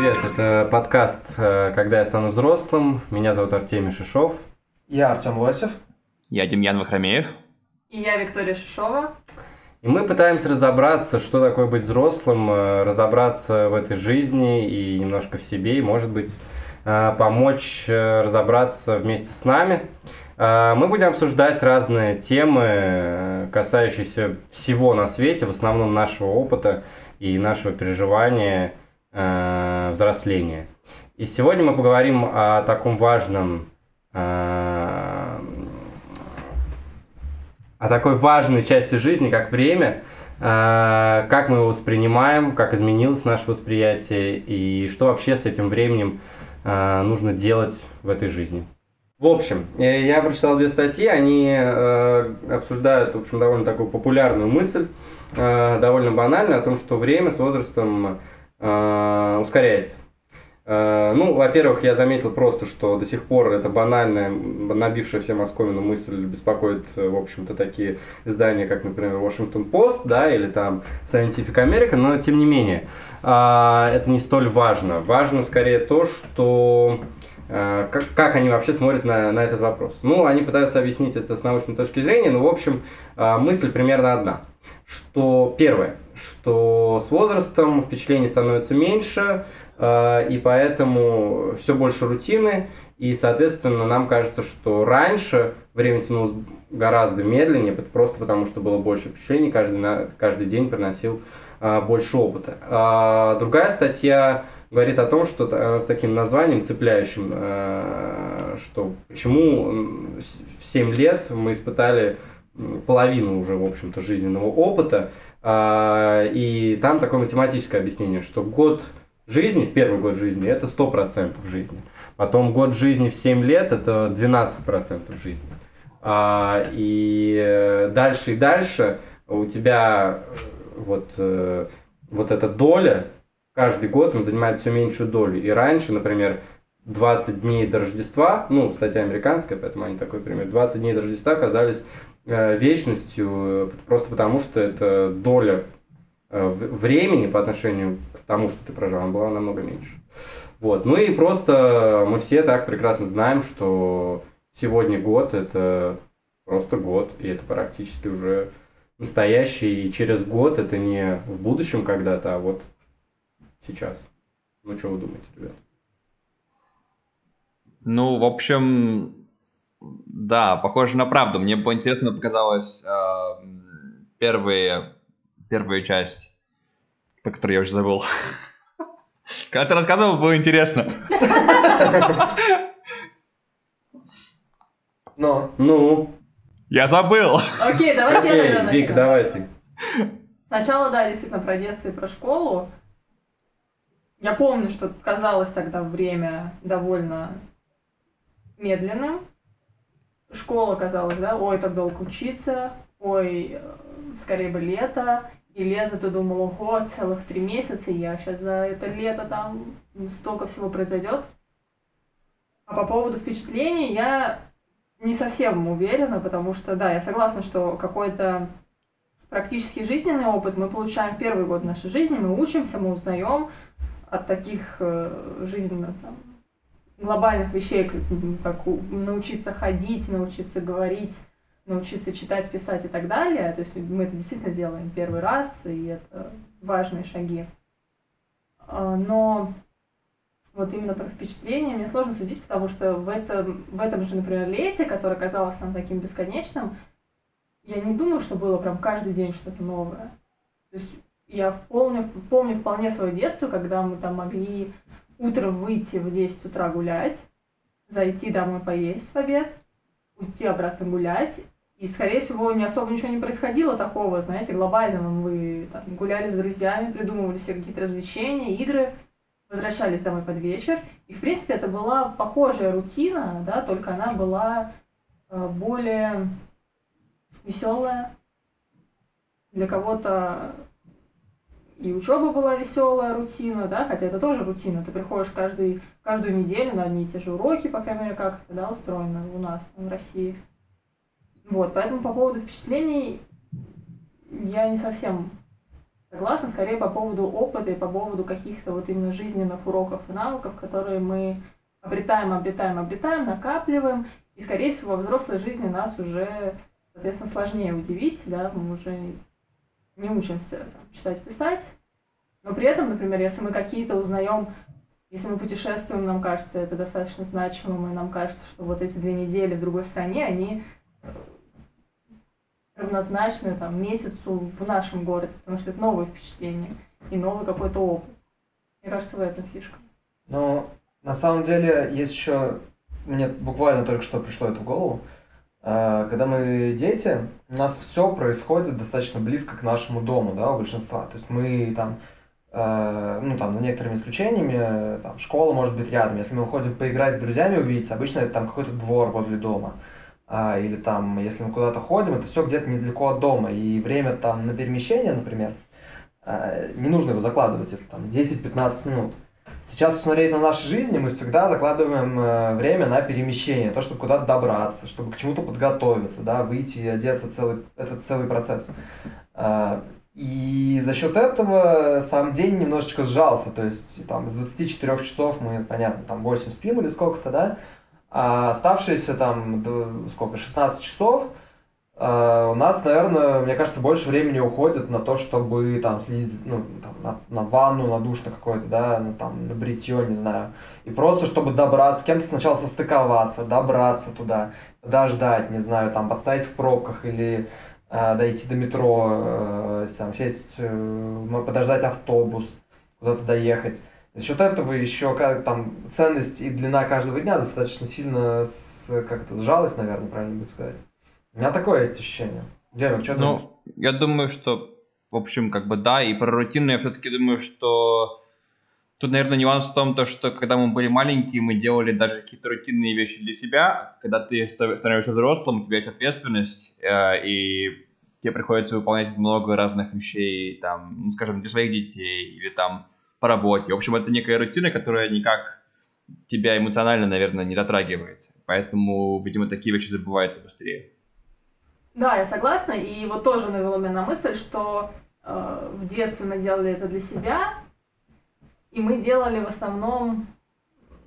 привет! Это подкаст э, «Когда я стану взрослым». Меня зовут Артемий Шишов. Я Артем Лосев. Я Демьян Вахромеев. И я Виктория Шишова. И мы пытаемся разобраться, что такое быть взрослым, э, разобраться в этой жизни и немножко в себе, и, может быть, э, помочь разобраться вместе с нами. Мы будем обсуждать разные темы, касающиеся всего на свете, в основном нашего опыта и нашего переживания э, взросления. И сегодня мы поговорим о таком важном, э, о такой важной части жизни, как время, э, как мы его воспринимаем, как изменилось наше восприятие и что вообще с этим временем э, нужно делать в этой жизни. В общем, э, я прочитал две статьи, они э, обсуждают, в общем, довольно такую популярную мысль, э, довольно банальную, о том, что время с возрастом э, ускоряется. Э, ну, во-первых, я заметил просто, что до сих пор это банальная, набившая все московину мысль беспокоит, в общем-то, такие издания, как, например, Washington Post, да, или там Scientific American, но тем не менее, э, это не столь важно. Важно скорее то, что Э, как, как они вообще смотрят на, на этот вопрос? Ну, они пытаются объяснить это с научной точки зрения, но, в общем, э, мысль примерно одна. Что первое, что с возрастом впечатлений становится меньше, э, и поэтому все больше рутины, и, соответственно, нам кажется, что раньше время тянулось гораздо медленнее, просто потому что было больше впечатлений, каждый, каждый день приносил больше опыта. А другая статья говорит о том, что с таким названием цепляющим, э, что почему в 7 лет мы испытали половину уже, в общем-то, жизненного опыта, а, и там такое математическое объяснение, что год жизни, в первый год жизни, это 100% жизни. Потом год жизни в 7 лет, это 12% жизни. А, и дальше и дальше у тебя вот, э, вот эта доля каждый год он занимает все меньшую долю. И раньше, например, 20 дней до Рождества, ну, статья американская, поэтому они такой пример, 20 дней до Рождества казались э, вечностью, э, просто потому что это доля э, времени по отношению к тому, что ты прожил, она была намного меньше. Вот. Ну и просто мы все так прекрасно знаем, что сегодня год это просто год, и это практически уже настоящий, и через год это не в будущем когда-то, а вот сейчас. Ну, что вы думаете, ребят? Ну, в общем, да, похоже на правду. Мне бы интересно показалось э, первые, первую часть, по которой я уже забыл. Когда ты рассказывал, было интересно. Но. Ну. Я забыл. Окей, давайте я тогда начну. Вик, давай ты. Сначала, да, действительно, про детство и про школу. Я помню, что казалось тогда время довольно медленным. Школа казалась, да, ой, так долго учиться, ой, скорее бы лето. И лето ты думал, ого, целых три месяца, я сейчас за это лето там столько всего произойдет. А по поводу впечатлений я не совсем уверена, потому что, да, я согласна, что какой-то практически жизненный опыт мы получаем в первый год нашей жизни, мы учимся, мы узнаем, от таких э, жизненно там, глобальных вещей, как, научиться ходить, научиться говорить, научиться читать, писать и так далее. То есть мы это действительно делаем первый раз, и это важные шаги. А, но вот именно про впечатление мне сложно судить, потому что в этом, в этом же, например, лете, которое казалось нам таким бесконечным, я не думаю, что было прям каждый день что-то новое. То есть я помню, помню вполне свое детство, когда мы там могли утром выйти в 10 утра гулять, зайти домой поесть в обед, уйти обратно гулять. И, скорее всего, не особо ничего не происходило такого, знаете, глобального. Мы там, гуляли с друзьями, придумывали себе какие-то развлечения, игры, возвращались домой под вечер. И, в принципе, это была похожая рутина, да, только она была э, более веселая. Для кого-то и учеба была веселая, рутина, да, хотя это тоже рутина. Ты приходишь каждый, каждую неделю на одни и те же уроки, по крайней мере, как это да, устроено у нас в России. Вот, поэтому по поводу впечатлений я не совсем Согласна, скорее по поводу опыта и по поводу каких-то вот именно жизненных уроков и навыков, которые мы обретаем, обретаем, обретаем, накапливаем, и, скорее всего, во взрослой жизни нас уже, соответственно, сложнее удивить, да, мы уже не учимся там, читать, писать, но при этом, например, если мы какие-то узнаем, если мы путешествуем, нам кажется это достаточно значимым, и нам кажется, что вот эти две недели в другой стране, они равнозначны там, месяцу в нашем городе, потому что это новые впечатления и новый какой-то опыт. Мне кажется, в этом фишка. Ну, на самом деле, есть еще... Мне буквально только что пришло это в голову. А, когда мы дети, у нас все происходит достаточно близко к нашему дому, да, у большинства. То есть мы там, э, ну там, за некоторыми исключениями, там, школа может быть рядом. Если мы уходим поиграть с друзьями, увидеться, обычно это там какой-то двор возле дома. А, или там, если мы куда-то ходим, это все где-то недалеко от дома. И время там на перемещение, например, э, не нужно его закладывать, это там 10-15 минут. Сейчас посмотреть на наши жизни, мы всегда закладываем э, время на перемещение, то, чтобы куда-то добраться, чтобы к чему-то подготовиться, да, выйти и одеться, целый, это целый процесс. А, и за счет этого сам день немножечко сжался, то есть там с 24 часов мы, понятно, там 8 спим или сколько-то, да, а оставшиеся там, сколько, 16 часов, у нас, наверное, мне кажется, больше времени уходит на то, чтобы там следить ну, там, на, на ванну, на душ на какой-то, да, на, там, на бритье, не знаю. И просто, чтобы добраться, с кем-то сначала состыковаться, добраться туда, подождать, не знаю, там, подставить в пробках или uh, дойти до метро, uh, там, сесть, uh, подождать автобус, куда-то доехать. За счет этого еще как там ценность и длина каждого дня достаточно сильно с, как это, сжалась, наверное, правильно будет сказать. У меня такое есть ощущение. Демик, что ну, думаешь? я думаю, что, в общем, как бы да, и про рутину я все-таки думаю, что тут, наверное, нюанс в том, то, что когда мы были маленькие, мы делали даже какие-то рутинные вещи для себя. Когда ты становишься взрослым, у тебя есть ответственность, э, и тебе приходится выполнять много разных вещей, там, ну, скажем, для своих детей или там по работе. В общем, это некая рутина, которая никак тебя эмоционально, наверное, не затрагивает. Поэтому, видимо, такие вещи забываются быстрее. Да, я согласна. И вот тоже навело меня на мысль, что э, в детстве мы делали это для себя, и мы делали в основном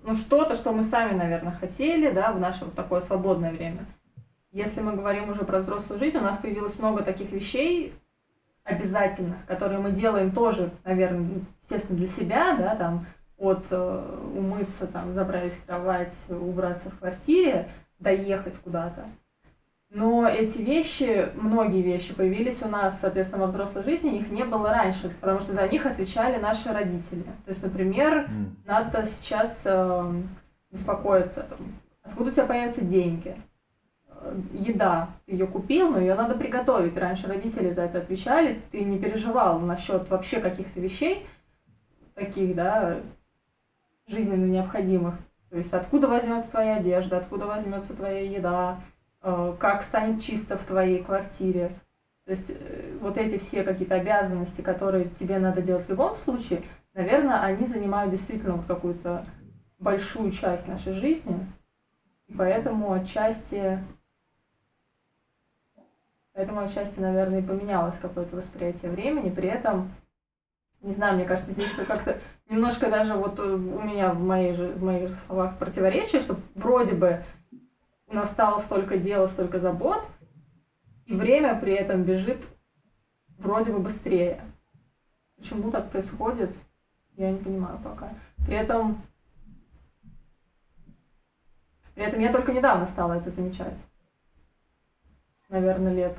ну, что-то, что мы сами, наверное, хотели, да, в наше вот такое свободное время. Если мы говорим уже про взрослую жизнь, у нас появилось много таких вещей обязательных, которые мы делаем тоже, наверное, естественно, для себя, да, там, от э, умыться, там, забрать кровать, убраться в квартире, доехать куда-то. Но эти вещи, многие вещи появились у нас, соответственно, во взрослой жизни, их не было раньше, потому что за них отвечали наши родители. То есть, например, mm. надо сейчас э, беспокоиться, там, откуда у тебя появятся деньги, э, еда, ты ее купил, но ее надо приготовить. Раньше родители за это отвечали, ты не переживал насчет вообще каких-то вещей, таких, да, жизненно необходимых. То есть откуда возьмется твоя одежда, откуда возьмется твоя еда, как станет чисто в твоей квартире. То есть э, вот эти все какие-то обязанности, которые тебе надо делать в любом случае, наверное, они занимают действительно вот какую-то большую часть нашей жизни. И поэтому отчасти, поэтому отчасти, наверное, и поменялось какое-то восприятие времени. При этом, не знаю, мне кажется, здесь как-то немножко даже вот у меня в, моей же, в моих же словах противоречие, что вроде бы настало столько дела, столько забот, и время при этом бежит вроде бы быстрее. Почему так происходит, я не понимаю пока. При этом, при этом я только недавно стала это замечать. Наверное, лет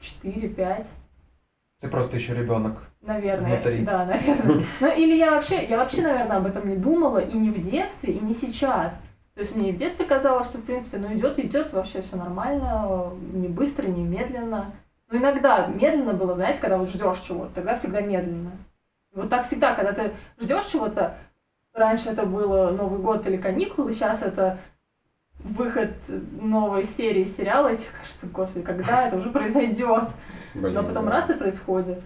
4-5. Ты просто еще ребенок. Наверное, внутри. да, наверное. Ну, или я вообще, я вообще, наверное, об этом не думала и не в детстве, и не сейчас. То есть мне и в детстве казалось, что, в принципе, ну идет, идет, вообще все нормально, не быстро, не медленно. Но иногда медленно было, знаете, когда вот ждешь чего-то, тогда всегда медленно. И вот так всегда, когда ты ждешь чего-то, раньше это было Новый год или каникулы, сейчас это выход новой серии сериала, и тебе кажется, господи, когда это уже произойдет? Но потом раз и происходит.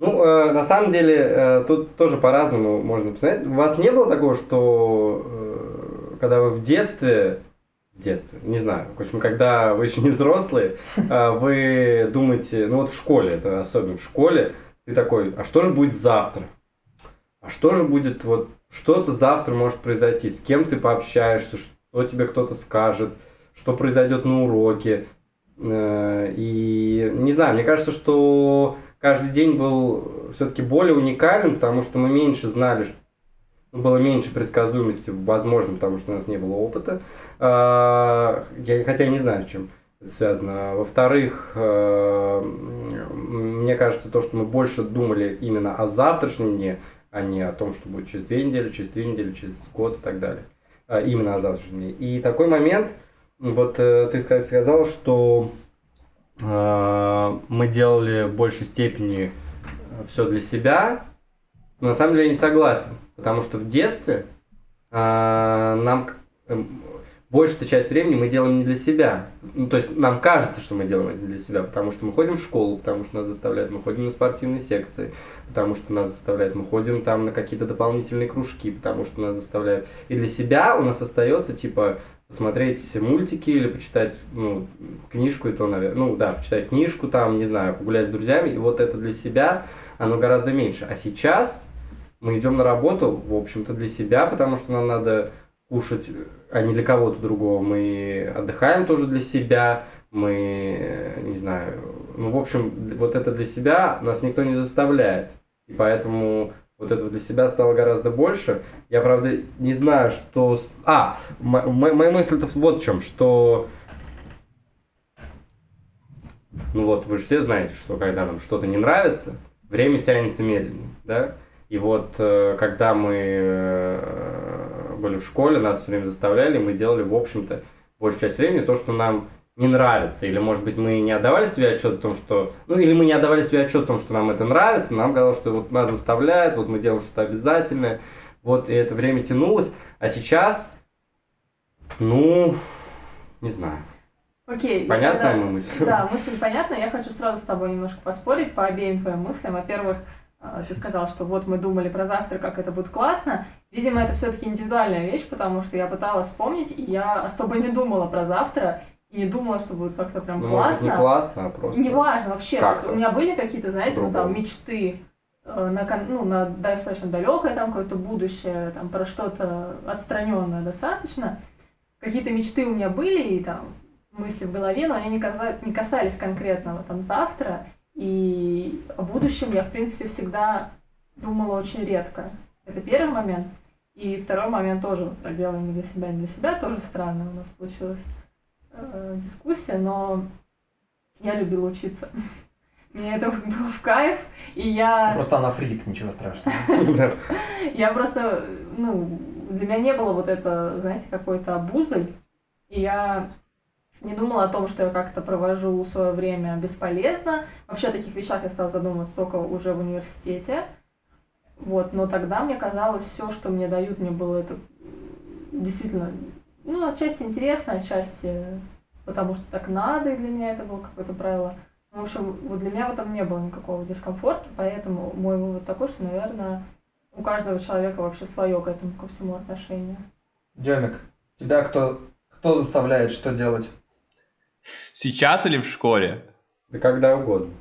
Ну, э, на самом деле, э, тут тоже по-разному можно посмотреть. У вас не было такого, что э, когда вы в детстве в детстве? Не знаю. В общем, когда вы еще не взрослые, а, вы думаете, ну вот в школе, это особенно в школе, ты такой, а что же будет завтра? А что же будет, вот, что-то завтра может произойти, с кем ты пообщаешься, что тебе кто-то скажет, что произойдет на уроке. Э, и не знаю, мне кажется, что каждый день был все-таки более уникальным, потому что мы меньше знали, было меньше предсказуемости, возможно, потому что у нас не было опыта. А, я, хотя я не знаю, чем это связано. Во-вторых, э, мне кажется, то, что мы больше думали именно о завтрашнем дне, а не о том, что будет через две недели, через три недели, через год и так далее. А, именно о завтрашнем дне. И такой момент, вот э, ты сказал, что э, мы делали в большей степени все для себя, но на самом деле я не согласен. Потому что в детстве а, нам эм, большую часть времени мы делаем не для себя. Ну, то есть нам кажется, что мы делаем это для себя, потому что мы ходим в школу, потому что нас заставляют, мы ходим на спортивные секции, потому что нас заставляют, мы ходим там на какие-то дополнительные кружки, потому что нас заставляют. И для себя у нас остается типа посмотреть мультики или почитать ну, книжку, и то, наверное, ну да, почитать книжку там, не знаю, погулять с друзьями, и вот это для себя, оно гораздо меньше. А сейчас мы идем на работу, в общем-то, для себя, потому что нам надо кушать, а не для кого-то другого. Мы отдыхаем тоже для себя, мы, не знаю, ну, в общем, вот это для себя нас никто не заставляет. И поэтому вот этого для себя стало гораздо больше. Я, правда, не знаю, что... А, моя мысль-то вот в чем, что... Ну вот, вы же все знаете, что когда нам что-то не нравится, время тянется медленнее, да? И вот э, когда мы э, были в школе, нас все время заставляли, мы делали, в общем-то, большую часть времени то, что нам не нравится. Или, может быть, мы не отдавали себе отчет о том, что... Ну, или мы не отдавали себе отчет о том, что нам это нравится, нам казалось, что вот нас заставляют, вот мы делаем что-то обязательное. Вот, и это время тянулось. А сейчас, ну, не знаю. Окей. Понятная тогда... мысль? Да, мысль понятна. Я хочу сразу с тобой немножко поспорить по обеим твоим мыслям. Во-первых, а, ты сказал, что вот мы думали про завтра, как это будет классно. Видимо, это все-таки индивидуальная вещь, потому что я пыталась вспомнить, и я особо не думала про завтра, и не думала, что будет как-то прям ну, классно. не классно, а просто... Неважно вообще. То есть у меня были какие-то, знаете, ну, там мечты э, на, ну, на достаточно далекое там какое-то будущее, там про что-то отстраненное достаточно. Какие-то мечты у меня были, и там мысли в голове, но они не, касались, не касались конкретного там завтра. И о будущем я, в принципе, всегда думала очень редко. Это первый момент. И второй момент тоже про дело не для себя, не для себя, тоже странно у нас получилась э, дискуссия, но я любила учиться. Мне это было в кайф, и я... Просто она фрик, ничего страшного. Я просто, ну, для меня не было вот это, знаете, какой-то обузой, и я не думала о том, что я как-то провожу свое время бесполезно. Вообще о таких вещах я стала задумываться только уже в университете. Вот, но тогда мне казалось, все, что мне дают, мне было это действительно, ну, отчасти интересно, отчасти потому что так надо, и для меня это было какое-то правило. В общем, вот для меня в этом не было никакого дискомфорта, поэтому мой вывод такой, что, наверное, у каждого человека вообще свое к этому ко всему отношение. Демик, тебя кто, кто заставляет что делать? Сейчас или в школе? Да когда угодно.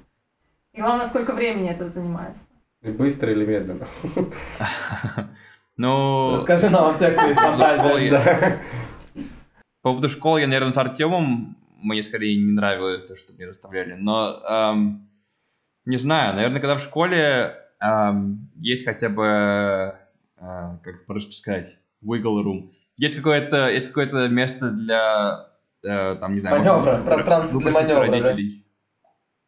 И главное, сколько времени это занимает. И быстро или медленно. Ну... Расскажи нам о всех своих фантазиях. По поводу школы я, наверное, с Артемом мне скорее не нравилось то, что мне заставляли. Но эм, не знаю, наверное, когда в школе эм, есть хотя бы, э, как просто сказать, wiggle room. Есть какое-то есть какое-то место для э, там, не знаю... Маневра, может, пространство для маневра, родителей.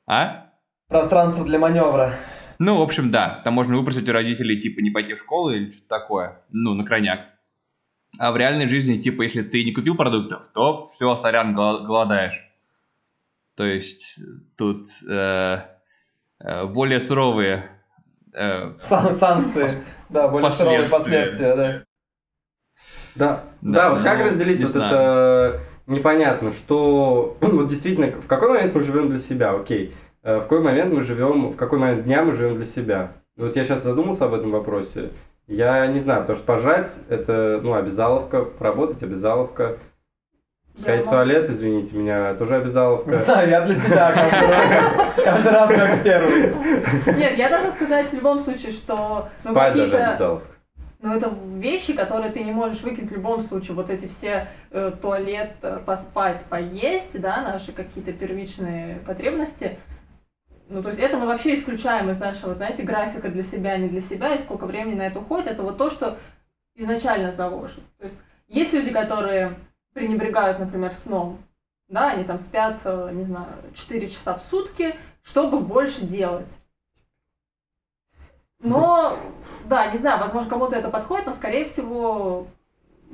Да? А? Пространство для маневра. Ну, в общем, да. Там можно выпросить у родителей, типа, не пойти в школу или что-то такое. Ну, на крайняк. А в реальной жизни, типа, если ты не купил продуктов, то все, сорян, голодаешь. То есть тут э, э, более суровые э, Сан санкции, да, более суровые последствия, да. Да, да, да вот как ну, разделить вот знаю. это непонятно, что вот действительно, в какой момент мы живем для себя, окей, э, в какой момент мы живем, в какой момент дня мы живем для себя. Вот я сейчас задумался об этом вопросе, я не знаю, потому что пожать это, ну, обязаловка, поработать обязаловка. Сходить в могу- туалет, извините меня, тоже обязаловка. Знаю, я для себя каждый раз, каждый раз как первый. Нет, я должна сказать в любом случае, что Спать даже обязаловка. Ну, это вещи, которые ты не можешь выкинуть в любом случае. Вот эти все э, туалет, э, поспать, поесть, да, наши какие-то первичные потребности. Ну, то есть это мы вообще исключаем из нашего, знаете, графика для себя, не для себя, и сколько времени на это уходит. Это вот то, что изначально заложено. То есть есть люди, которые пренебрегают, например, сном. Да, они там спят, э, не знаю, 4 часа в сутки, чтобы больше делать. Но, да, не знаю, возможно, кому-то это подходит, но, скорее всего,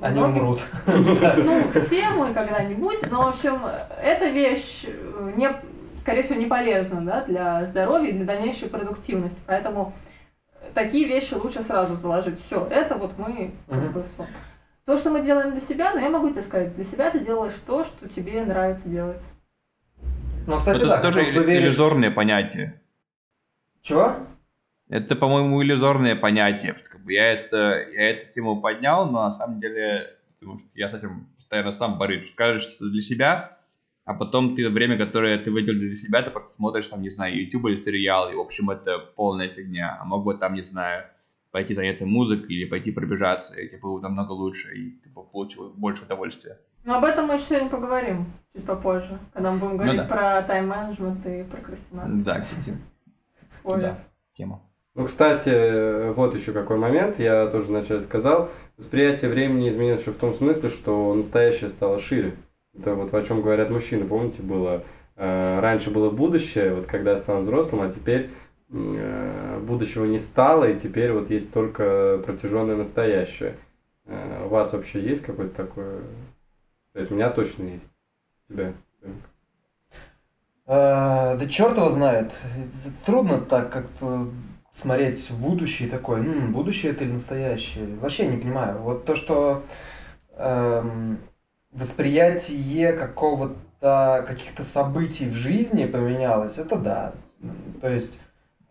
Они многим- умрут. Ну, все мы когда-нибудь, но, в общем, эта вещь, э, не, скорее всего, не полезна, да, для здоровья и для дальнейшей продуктивности. Поэтому такие вещи лучше сразу заложить. Все, это вот мы как бы сон. То, что мы делаем для себя, ну, я могу тебе сказать, для себя ты делаешь то, что тебе нравится делать. Ну, кстати, Это да, тоже иллюзорное понятие. Чего? Это, по-моему, иллюзорное понятие. что, как бы, я, это, я эту тему поднял, но на самом деле, потому что я с этим постоянно сам борюсь. Скажешь что для себя, а потом ты время, которое ты выделил для себя, ты просто смотришь, там, не знаю, YouTube или сериал, и, в общем, это полная фигня. А мог бы там, не знаю, пойти заняться музыкой или пойти пробежаться, и тебе было намного лучше, и ты бы получил больше удовольствия. Но об этом мы еще сегодня поговорим чуть попозже, когда мы будем говорить да. про тайм-менеджмент и прокрастинацию. Да, кстати, Спойлер. да, тема. Ну, кстати, вот еще какой момент, я тоже вначале сказал. Восприятие времени изменилось еще в том смысле, что настоящее стало шире. Это вот о чем говорят мужчины, помните, было э, раньше было будущее, вот когда я стал взрослым, а теперь э, будущего не стало, и теперь вот есть только протяженное настоящее. Э, у вас вообще есть какое-то такое? То есть у меня точно есть. У тебя? Э, Да черт его знает. Трудно так как-то смотреть в будущее такое, «М, будущее это или настоящее? Вообще не понимаю. Вот то, что эм, восприятие какого-то, каких-то событий в жизни поменялось, это да. То есть,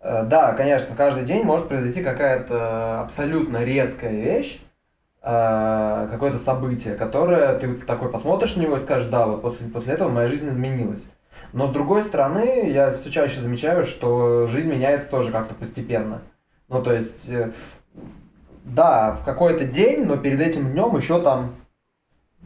э, да, конечно, каждый день может произойти какая-то абсолютно резкая вещь, э, какое-то событие, которое ты такой посмотришь на него и скажешь, да, вот после, после этого моя жизнь изменилась. Но с другой стороны, я все чаще замечаю, что жизнь меняется тоже как-то постепенно. Ну, то есть, э, да, в какой-то день, но перед этим днем еще там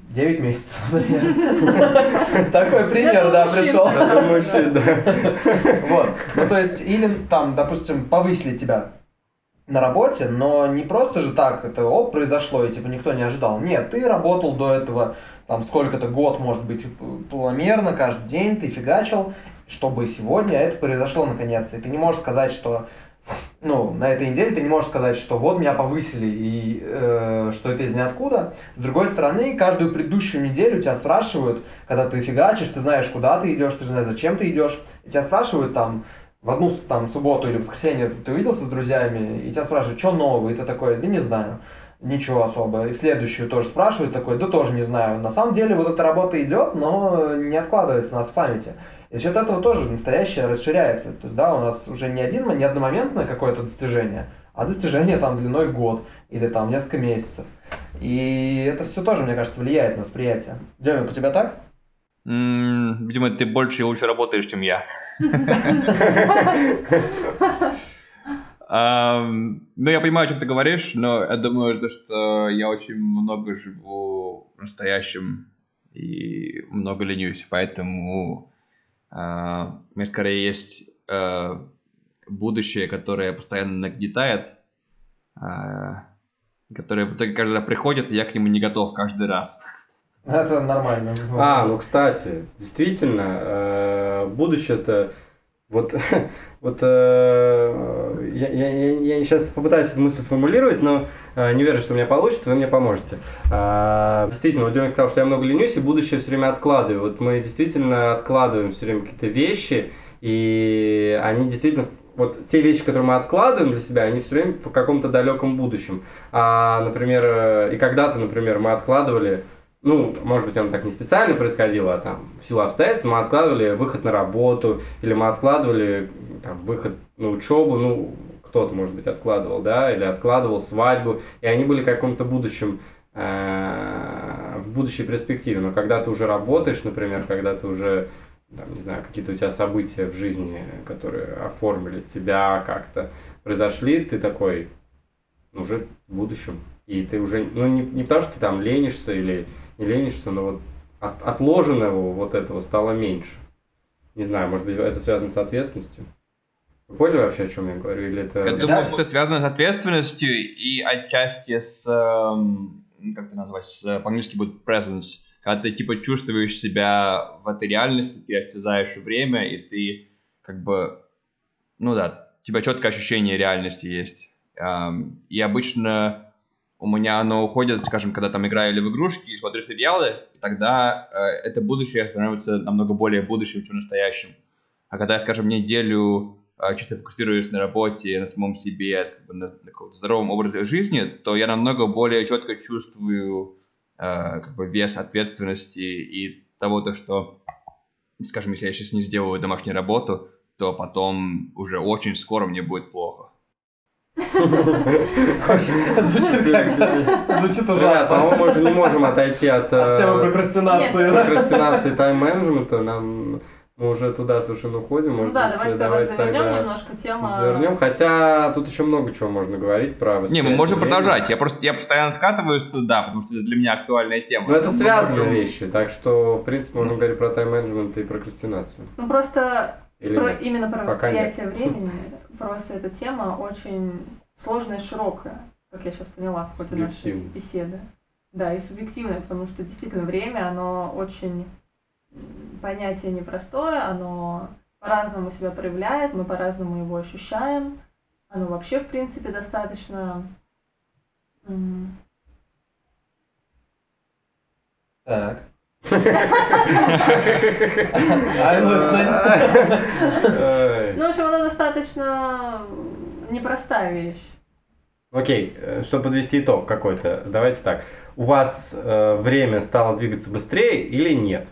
9 месяцев, например. Такой пример, да, пришел. Мужчин, да. Вот. Ну, то есть, или там, допустим, повысили тебя на работе, но не просто же так, это оп, произошло, и типа никто не ожидал. Нет, ты работал до этого, там, сколько-то год, может быть, планомерно, каждый день ты фигачил, чтобы сегодня это произошло наконец-то. И ты не можешь сказать, что ну, на этой неделе ты не можешь сказать, что вот меня повысили и э, что это из ниоткуда. С другой стороны, каждую предыдущую неделю тебя спрашивают, когда ты фигачишь, ты знаешь, куда ты идешь, ты знаешь, зачем ты идешь, и тебя спрашивают там в одну там, субботу или воскресенье ты увиделся с друзьями, и тебя спрашивают, что нового, и ты такой, да не знаю, ничего особо. И в следующую тоже спрашивают, такой, да тоже не знаю. На самом деле вот эта работа идет, но не откладывается у нас в памяти. И за счет этого тоже настоящее расширяется. То есть, да, у нас уже не, один, не одномоментное какое-то достижение, а достижение там длиной в год или там несколько месяцев. И это все тоже, мне кажется, влияет на восприятие. Демик, у тебя так? М, Видимо, ты больше и лучше работаешь, чем я. Ну, я понимаю, о чем ты говоришь, но я думаю, то, что я очень много живу в настоящем и много ленюсь, поэтому а, у меня скорее есть а, будущее, которое постоянно нагнетает, а, которое в итоге каждый раз приходит, и я к нему не готов каждый раз. Это нормально. А, ну кстати, действительно, э, будущее-то вот, вот э, я, я, я, сейчас попытаюсь эту мысль сформулировать, но э, не верю, что у меня получится, вы мне поможете. А, действительно, вот Демик сказал, что я много ленюсь и будущее все время откладываю. Вот мы действительно откладываем все время какие-то вещи, и они действительно вот те вещи, которые мы откладываем для себя, они все время в каком-то далеком будущем. А, например, э, и когда-то, например, мы откладывали ну, может быть, оно так не специально происходило, а там в силу обстоятельств мы откладывали выход на работу, или мы откладывали там, выход на учебу, ну, кто-то, может быть, откладывал, да, или откладывал свадьбу, и они были в каком-то будущем, э, в будущей перспективе, но когда ты уже работаешь, например, когда ты уже, там, не знаю, какие-то у тебя события в жизни, которые оформили тебя как-то, произошли, ты такой, ну, уже в будущем. И ты уже, ну, не, не потому, что ты там ленишься или не ленишься, но вот от, отложенного вот этого стало меньше. Не знаю, может быть, это связано с ответственностью. Вы поняли вообще, о чем я говорю? Или это... Я думаю, что это связано с ответственностью и отчасти с, эм, как это назвать, с, э, по-английски будет presence. Когда ты, типа, чувствуешь себя в этой реальности, ты остязаешь время, и ты, как бы, ну да, у тебя четкое ощущение реальности есть. Эм, и обычно у меня оно уходит, скажем, когда там играю или в игрушки и смотрю сериалы, и тогда э, это будущее становится намного более будущим, чем настоящим. А когда я, скажем, неделю э, чисто фокусируюсь на работе, на самом себе, как бы на, на каком-то здоровом образе жизни, то я намного более четко чувствую э, как бы вес ответственности и того, то, что, скажем, если я сейчас не сделаю домашнюю работу, то потом уже очень скоро мне будет плохо. Звучит как Звучит ужасно. по-моему, мы же не можем отойти от, темы э, прокрастинации. Прокрастинации тайм-менеджмента. Нам мы уже туда совершенно уходим. Ну Может да, быть, давайте, давайте завернем тогда немножко тему. завернем. Хотя тут еще много чего можно говорить про Не, мы можем времени. продолжать. Я просто я постоянно скатываюсь туда, потому что это для меня актуальная тема. Но это Мы связанные можем- вещи, так что, в принципе, можно говорить про тайм-менеджмент и прокрастинацию. Ну просто Или про- нет? именно про Пока нет. восприятие времени, просто эта тема очень сложная и широкая, как я сейчас поняла в ходе нашей беседы. Да, и субъективная, потому что действительно время, оно очень понятие непростое, оно по-разному себя проявляет, мы по-разному его ощущаем. Оно вообще, в принципе, достаточно Так. I'm listening. Ой. Ну, в общем, оно достаточно непростая вещь. Окей, э, чтобы подвести итог какой-то, давайте так. У вас э, время стало двигаться быстрее или нет?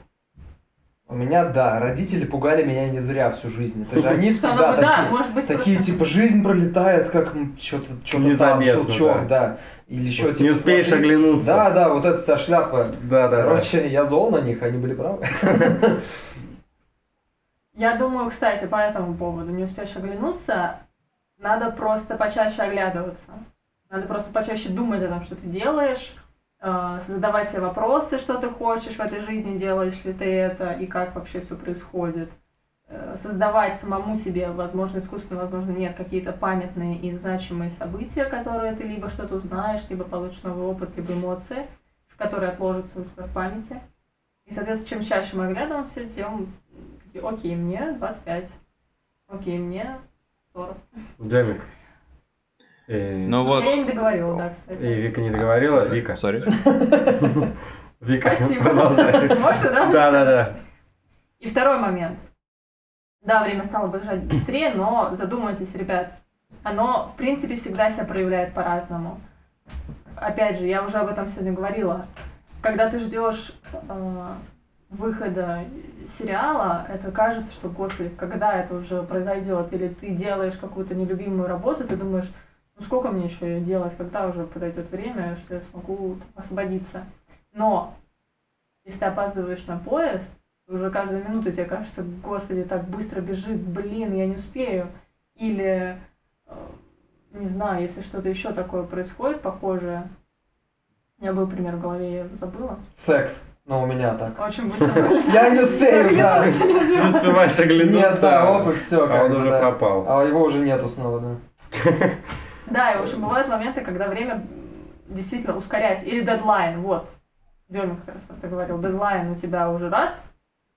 У меня, да, родители пугали меня не зря всю жизнь. Это же они Что всегда такие, может быть, такие типа, жизнь пролетает, как что-то что там, Незаметно, щелчок, да. Или еще, Просто не успеешь оглянуться. Да, да, вот эта вся шляпа. Да, да, Короче, я зол на них, они были правы. Я думаю, кстати, по этому поводу, не успеешь оглянуться, надо просто почаще оглядываться. Надо просто почаще думать о том, что ты делаешь, э, задавать себе вопросы, что ты хочешь в этой жизни, делаешь ли ты это, и как вообще все происходит. Э, Создавать самому себе, возможно, искусственно, возможно, нет, какие-то памятные и значимые события, которые ты либо что-то узнаешь, либо получишь новый опыт, либо эмоции, которые отложатся у тебя в памяти. И, соответственно, чем чаще мы оглядываемся, тем окей, мне 25, окей, мне 40. Джемик. И, Ну вот, Я не договорила, да, кстати. и Вика не договорила. Вика. Сори. Вика, Спасибо. Можно, да? Да, да, да. И второй момент. Да, время стало бежать быстрее, но задумайтесь, ребят, оно, в принципе, всегда себя проявляет по-разному. Опять же, я уже об этом сегодня говорила. Когда ты ждешь э, выхода сериала, это кажется, что, господи, когда это уже произойдет, или ты делаешь какую-то нелюбимую работу, ты думаешь, ну сколько мне еще делать, когда уже подойдет время, что я смогу освободиться. Но если ты опаздываешь на поезд, уже каждую минуту тебе кажется, господи, так быстро бежит, блин, я не успею. Или, э, не знаю, если что-то еще такое происходит, похожее. У меня был пример в голове, я забыла. Секс. Ну, у меня так. Очень быстро. Я не успею, да. Не успеваешь оглянуться. Нет, да, оп, и все. А он уже пропал. А его уже нету снова, да. Да, и, в общем, бывают моменты, когда время действительно ускоряется. Или дедлайн, вот. Демик как раз это говорил. Дедлайн у тебя уже раз.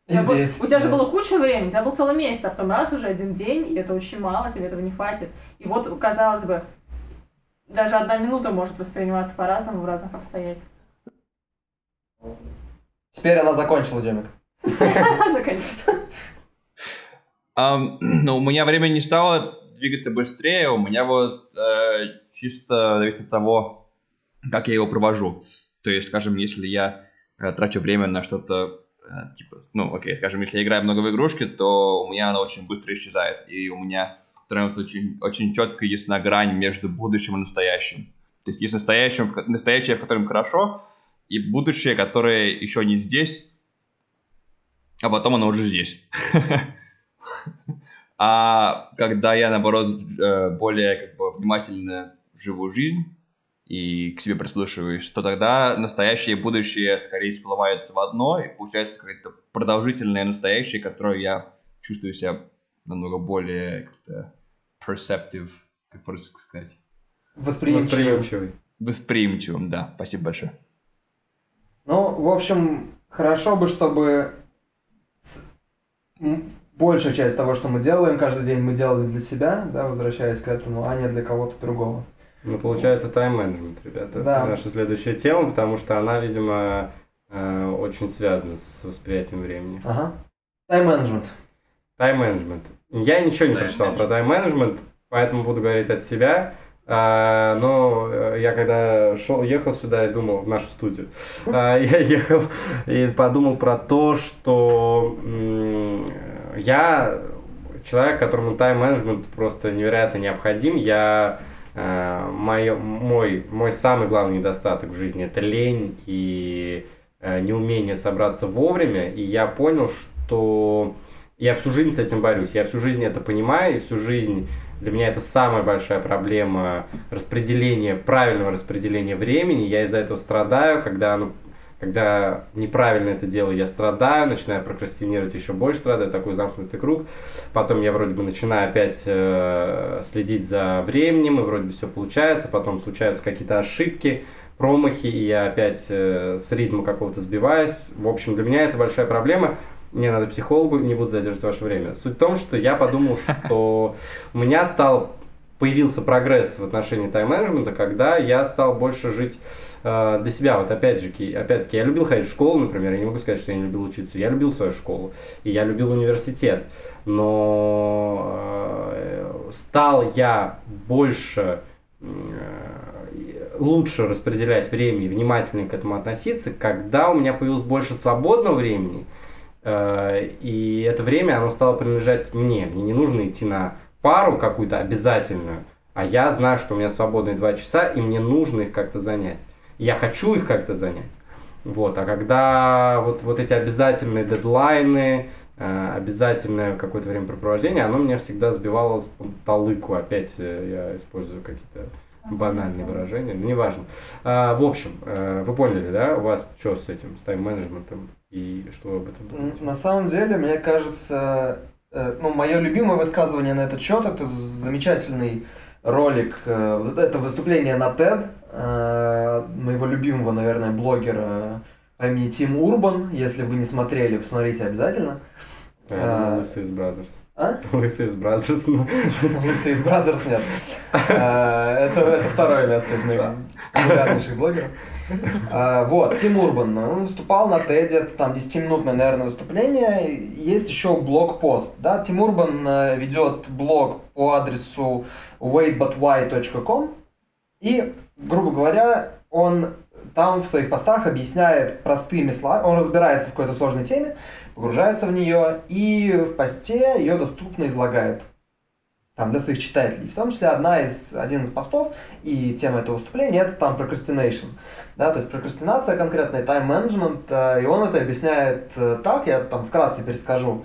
Здесь. у тебя же да. было куча времени, у тебя был целый месяц, а потом раз уже один день, и это очень мало, тебе этого не хватит. И вот, казалось бы, даже одна минута может восприниматься по-разному в разных обстоятельствах. Теперь она закончила, Демик. Наконец-то. Но у меня время не стало двигаться быстрее, у меня вот э, чисто зависит от того, как я его провожу. То есть, скажем, если я э, трачу время на что-то, типа, ну, окей, скажем, если я играю много в игрушки, то у меня оно очень быстро исчезает, и у меня становится очень, очень четко ясна грань между будущим и настоящим. То есть есть ко- настоящее, в котором хорошо, и будущее, которое еще не здесь, а потом оно уже здесь. А когда я, наоборот, э, более как бы внимательно живу жизнь и к себе прислушиваюсь, то тогда настоящее и будущее скорее сплываются в одно, и получается какое-то продолжительное настоящее, которое я чувствую себя намного более как-то perceptive, как по-русски сказать. Восприимчивый. Восприимчивым, да. Спасибо большое. Ну, в общем, хорошо бы, чтобы большая часть того, что мы делаем каждый день, мы делали для себя, да, возвращаясь к этому, а не для кого-то другого. Ну, получается, тайм-менеджмент, ребята. Да. Наша следующая тема, потому что она, видимо, э, очень связана с восприятием времени. Ага. Тайм-менеджмент. Тайм-менеджмент. Я ничего не Тайм-менеджмент. прочитал про тайм-менеджмент, поэтому буду говорить от себя. А, но э, я когда шел, ехал сюда и думал в нашу студию, а, я ехал и подумал про то, что м, я человек, которому тайм-менеджмент просто невероятно необходим. Я э, моё- мой, мой самый главный недостаток в жизни это лень и э, неумение собраться вовремя. И я понял, что я всю жизнь с этим борюсь. Я всю жизнь это понимаю, и всю жизнь для меня это самая большая проблема распределения, правильного распределения времени. Я из-за этого страдаю, когда оно когда неправильно это делаю, я страдаю, начинаю прокрастинировать еще больше, страдаю, такой замкнутый круг. Потом я вроде бы начинаю опять э, следить за временем, и вроде бы все получается, потом случаются какие-то ошибки, промахи, и я опять э, с ритма какого-то сбиваюсь. В общем, для меня это большая проблема. Мне надо психологу, не буду задерживать ваше время. Суть в том, что я подумал, что у меня стал появился прогресс в отношении тайм-менеджмента, когда я стал больше жить э, для себя. Вот опять же, опять-таки, я любил ходить в школу, например, я не могу сказать, что я не любил учиться. Я любил свою школу, и я любил университет. Но э, стал я больше э, лучше распределять время и внимательнее к этому относиться, когда у меня появилось больше свободного времени, э, и это время, оно стало принадлежать мне. Мне не нужно идти на пару какую-то обязательную, а я знаю, что у меня свободные два часа, и мне нужно их как-то занять. Я хочу их как-то занять. Вот, а когда вот, вот эти обязательные дедлайны, э, обязательное какое-то времяпрепровождение, оно меня всегда сбивало с толыку. Опять э, я использую какие-то банальные выражения, но неважно. А, в общем, э, вы поняли, да, у вас что с этим, с тайм-менеджментом и что вы об этом думаете? На самом деле, мне кажется, ну, мое любимое высказывание на этот счет это замечательный ролик, это выступление на TED моего любимого, наверное, блогера по имени Тим Урбан. Если вы не смотрели, посмотрите обязательно. Я думал, Лысый из Brazzers. А? Лысый из Brazzers, ну. Лысый из Brazzers нет. Э, Это, второе место из моих популярнейших блогеров. Вот, Тим Урбан, он выступал на TED, это там 10-минутное, наверное, выступление. Есть еще блог-пост, да, Тим Урбан э, ведет блог по адресу waitbutwhy.com и, грубо говоря, он там в своих постах объясняет простыми словами, он разбирается в какой-то сложной теме, погружается в нее и в посте ее доступно излагает там, для своих читателей. В том числе одна из, один из постов и тема этого выступления это там procrastination. Да, то есть прокрастинация конкретная, тайм-менеджмент, э, и он это объясняет э, так, я там вкратце перескажу.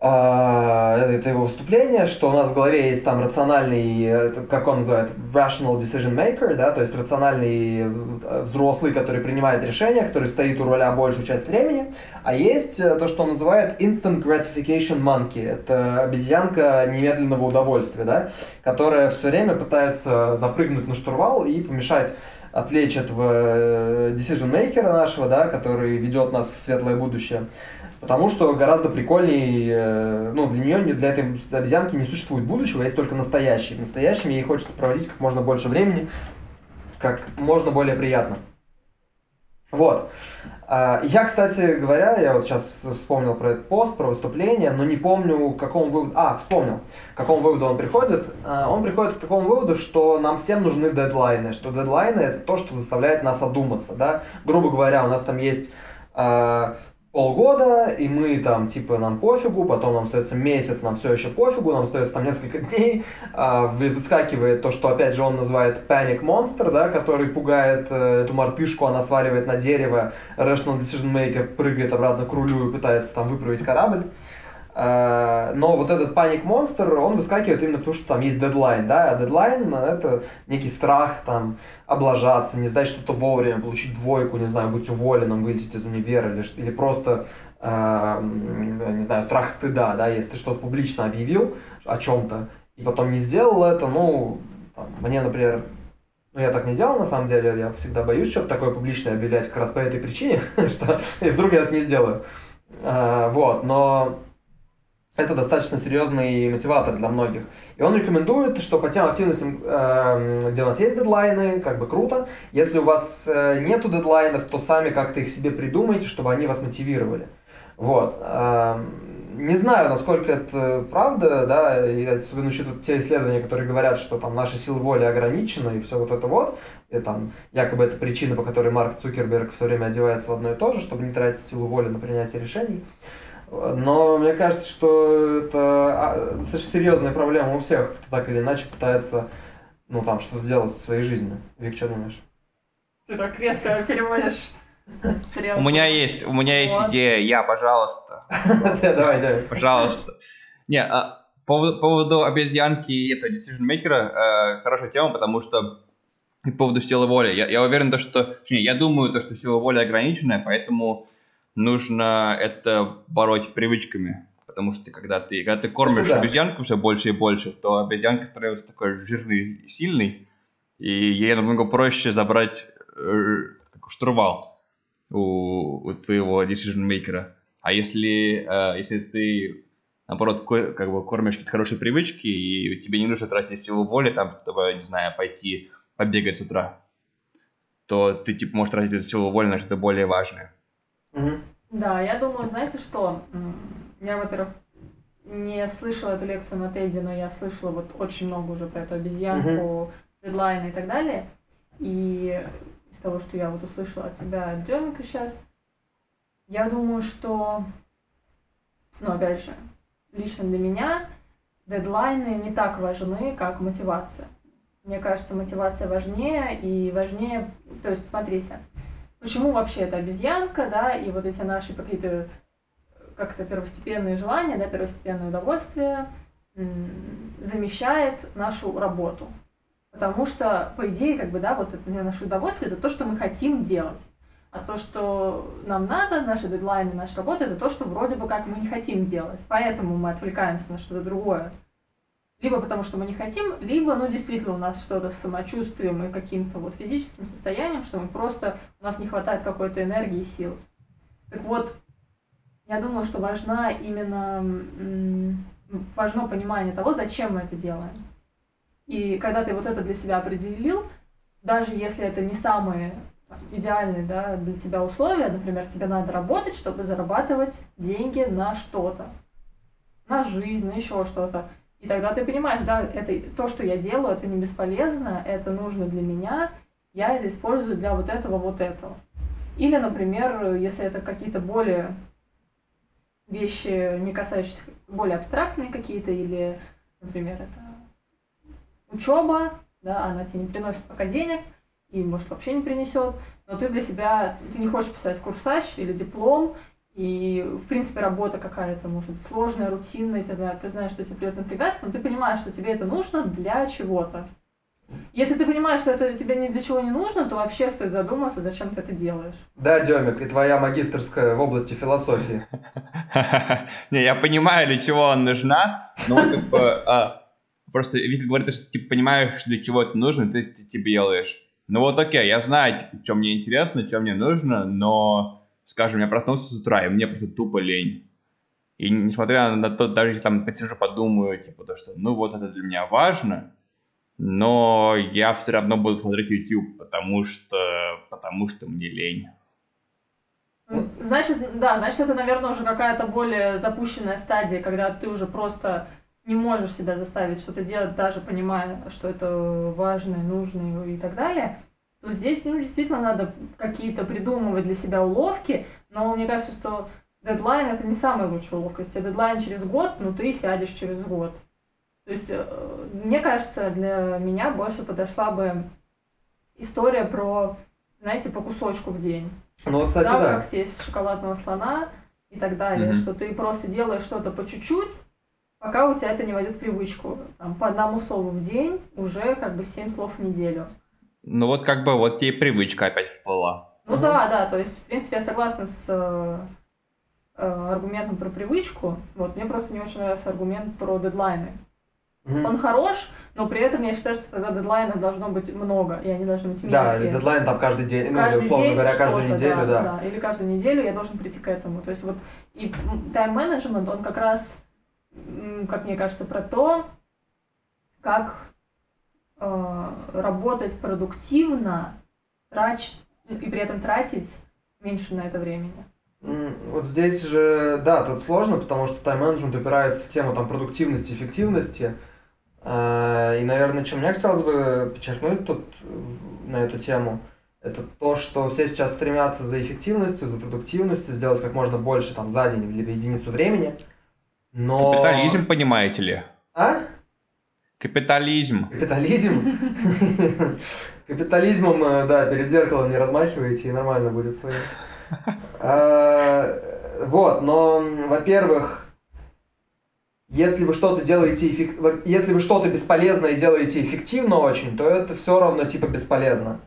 А, Это его выступление, что у нас в голове есть там рациональный, как он называет, rational decision maker, да, то есть рациональный э, взрослый, который принимает решения, который стоит у руля большую часть времени, а есть э, то, что он называет instant gratification monkey, это обезьянка немедленного удовольствия, да, которая все время пытается запрыгнуть на штурвал и помешать отвлечь этого э, decision maker нашего, да, который ведет нас в светлое будущее. Потому что гораздо прикольнее, э, ну, для нее, для этой обезьянки не существует будущего, есть только настоящее. В настоящем ей хочется проводить как можно больше времени, как можно более приятно. Вот. А, Я, кстати говоря, я вот сейчас вспомнил про этот пост, про выступление, но не помню, к какому выводу... А, вспомнил, к какому выводу он приходит. А, Он приходит к такому выводу, что нам всем нужны дедлайны, что дедлайны это то, что заставляет нас одуматься, да. Грубо говоря, у нас там есть а, полгода, и мы там, типа, нам пофигу, потом нам остается месяц, нам все еще пофигу, нам остается там несколько дней, а, выскакивает то, что, опять же, он называет Monster, да, который пугает э, эту мартышку, она сваливает на дерево, Rational Decision Maker прыгает обратно к рулю и пытается там выправить корабль. Э, но вот этот паник монстр, он выскакивает именно потому, что там есть дедлайн, да, а дедлайн это некий страх, там, облажаться, не сдать что-то вовремя, получить двойку, не знаю, быть уволенным, вылететь из универа, или, или просто, э, не знаю, страх стыда, да, если ты что-то публично объявил о чем-то, и потом не сделал это, ну, там, мне, например, ну, я так не делал, на самом деле, я всегда боюсь что-то такое публичное объявлять как раз по этой причине, что и вдруг я это не сделаю. Э, вот, но это достаточно серьезный мотиватор для многих. И он рекомендует, что по тем активностям, э, где у нас есть дедлайны, как бы круто. Если у вас э, нету дедлайнов, то сами как-то их себе придумайте, чтобы они вас мотивировали. Вот. Э, не знаю, насколько это правда, да, и особенно учитывая те исследования, которые говорят, что там наши силы воли ограничены и все вот это вот, и там якобы это причина, по которой Марк Цукерберг все время одевается в одно и то же, чтобы не тратить силу воли на принятие решений. Но мне кажется, что это а, достаточно серьезная проблема у всех, кто так или иначе пытается ну, там, что-то делать со своей жизнью. Вик, что думаешь? Ты так резко переводишь стрелку. У меня есть, у меня есть идея, я, пожалуйста. Давай, давай. Пожалуйста. Не, а, по поводу обезьянки и этого decision maker э, хорошая тема, потому что по поводу силы воли. Я, я уверен, то, что... Я думаю, то, что сила воли ограниченная, поэтому нужно это бороть привычками. Потому что когда ты, когда ты кормишь да. обезьянку все больше и больше, то обезьянка становится такой жирный и сильный, и ей намного проще забрать э, штурвал у, у твоего decision maker. А если, э, если ты, наоборот, как бы кормишь какие-то хорошие привычки, и тебе не нужно тратить силу воли, там, чтобы, не знаю, пойти побегать с утра, то ты, типа, можешь тратить эту силу воли на что-то более важное. Да, я думаю, знаете что? Я, во-первых, не слышала эту лекцию на Теди, но я слышала вот очень много уже про эту обезьянку, дедлайн и так далее. И из того, что я вот услышала от тебя, от Демика сейчас, я думаю, что, ну, опять же, лично для меня дедлайны не так важны, как мотивация. Мне кажется, мотивация важнее и важнее, то есть, смотрите, почему вообще это обезьянка, да, и вот эти наши какие-то как-то первостепенные желания, да, первостепенное удовольствие замещает нашу работу. Потому что, по идее, как бы, да, вот это наше удовольствие, это то, что мы хотим делать. А то, что нам надо, наши дедлайны, наша работа, это то, что вроде бы как мы не хотим делать. Поэтому мы отвлекаемся на что-то другое. Либо потому, что мы не хотим, либо, ну, действительно, у нас что-то с самочувствием и каким-то вот физическим состоянием, что мы просто, у нас не хватает какой-то энергии и сил. Так вот, я думаю, что важна именно, важно понимание того, зачем мы это делаем. И когда ты вот это для себя определил, даже если это не самые идеальные да, для тебя условия, например, тебе надо работать, чтобы зарабатывать деньги на что-то, на жизнь, на еще что-то, и тогда ты понимаешь, да, это то, что я делаю, это не бесполезно, это нужно для меня, я это использую для вот этого, вот этого. Или, например, если это какие-то более вещи, не касающиеся, более абстрактные какие-то, или, например, это учеба, да, она тебе не приносит пока денег, и, может, вообще не принесет, но ты для себя, ты не хочешь писать курсач или диплом, и, в принципе, работа какая-то, может быть, сложная, рутинная, ты знаешь, ты знаешь, что тебе придется напрягаться, но ты понимаешь, что тебе это нужно для чего-то. Если ты понимаешь, что это тебе ни для чего не нужно, то вообще стоит задуматься, зачем ты это делаешь. Да, Демик, и твоя магистрская в области философии. Не, я понимаю, для чего она нужна, но как бы а, просто Вика говорит, что ты понимаешь, для чего это нужно, ты типа делаешь. Ну вот окей, я знаю, типа, что мне интересно, что мне нужно, но скажем, я проснулся с утра, и мне просто тупо лень. И несмотря на то, даже если там посижу, подумаю, типа, то, что, ну, вот это для меня важно, но я все равно буду смотреть YouTube, потому что, потому что мне лень. Значит, да, значит, это, наверное, уже какая-то более запущенная стадия, когда ты уже просто не можешь себя заставить что-то делать, даже понимая, что это важно, нужно и так далее то здесь, ну, действительно надо какие-то придумывать для себя уловки, но мне кажется, что дедлайн это не самая лучшая ловкость. А дедлайн через год, ну ты сядешь через год. То есть, э, мне кажется, для меня больше подошла бы история про, знаете, по кусочку в день. Ну, кстати, да, да. как съесть шоколадного слона и так далее, Мгм. что ты просто делаешь что-то по чуть-чуть, пока у тебя это не войдет в привычку. Там, по одному слову в день уже как бы 7 слов в неделю. Ну вот как бы вот тебе привычка опять всплыла. Ну да, да, то есть, в принципе, я согласна с э, э, аргументом про привычку. Вот, мне просто не очень нравится аргумент про дедлайны. Мгм. Он хорош, но при этом я считаю, что тогда дедлайнов должно быть много, и они должны быть Да, мелкие. дедлайн там каждый день, ну, каждый или, условно день говоря, каждую неделю, да. да. Или каждую неделю я должен прийти к этому. То есть вот и тайм-менеджмент, он как раз, как мне кажется, про то, как работать продуктивно, трач, и при этом тратить меньше на это времени. Вот здесь же, да, тут сложно, потому что тайм-менеджмент упирается в тему там продуктивности, эффективности. А, И, наверное, чем мне хотелось бы подчеркнуть тут э, на эту тему, это то, что все сейчас стремятся за эффективностью, за продуктивностью, сделать как можно больше там за день или в единицу времени. Но... Капитализм, понимаете ли? А? Капитализм. Капитализм? Капитализмом, э, да, перед зеркалом не размахиваете, и нормально будет своим. А, Вот, но, во-первых, если вы что-то делаете, эффек- если вы что-то бесполезное делаете эффективно очень, то это все равно типа бесполезно.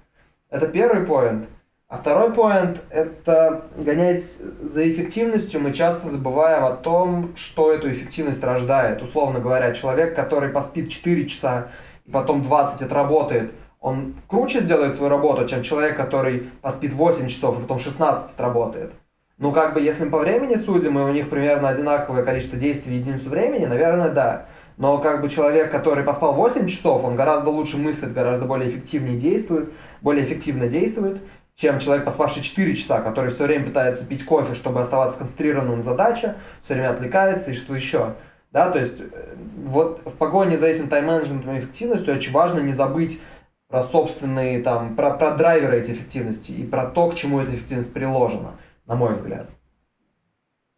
Это первый поинт. А второй поинт – это, гоняясь за эффективностью, мы часто забываем о том, что эту эффективность рождает. Условно говоря, человек, который поспит 4 часа и потом 20 отработает, он круче сделает свою работу, чем человек, который поспит 8 часов и потом 16 отработает. Ну, как бы, если мы по времени судим, и у них примерно одинаковое количество действий в единицу времени, наверное, да. Но как бы человек, который поспал 8 часов, он гораздо лучше мыслит, гораздо более эффективнее действует, более эффективно действует, чем человек, поспавший 4 часа, который все время пытается пить кофе, чтобы оставаться концентрированным на задаче, все время отвлекается и что еще. Да, то есть э, вот в погоне за этим тайм-менеджментом и эффективностью очень важно не забыть про собственные там, про, про драйверы этой эффективности и про то, к чему эта эффективность приложена, на мой взгляд.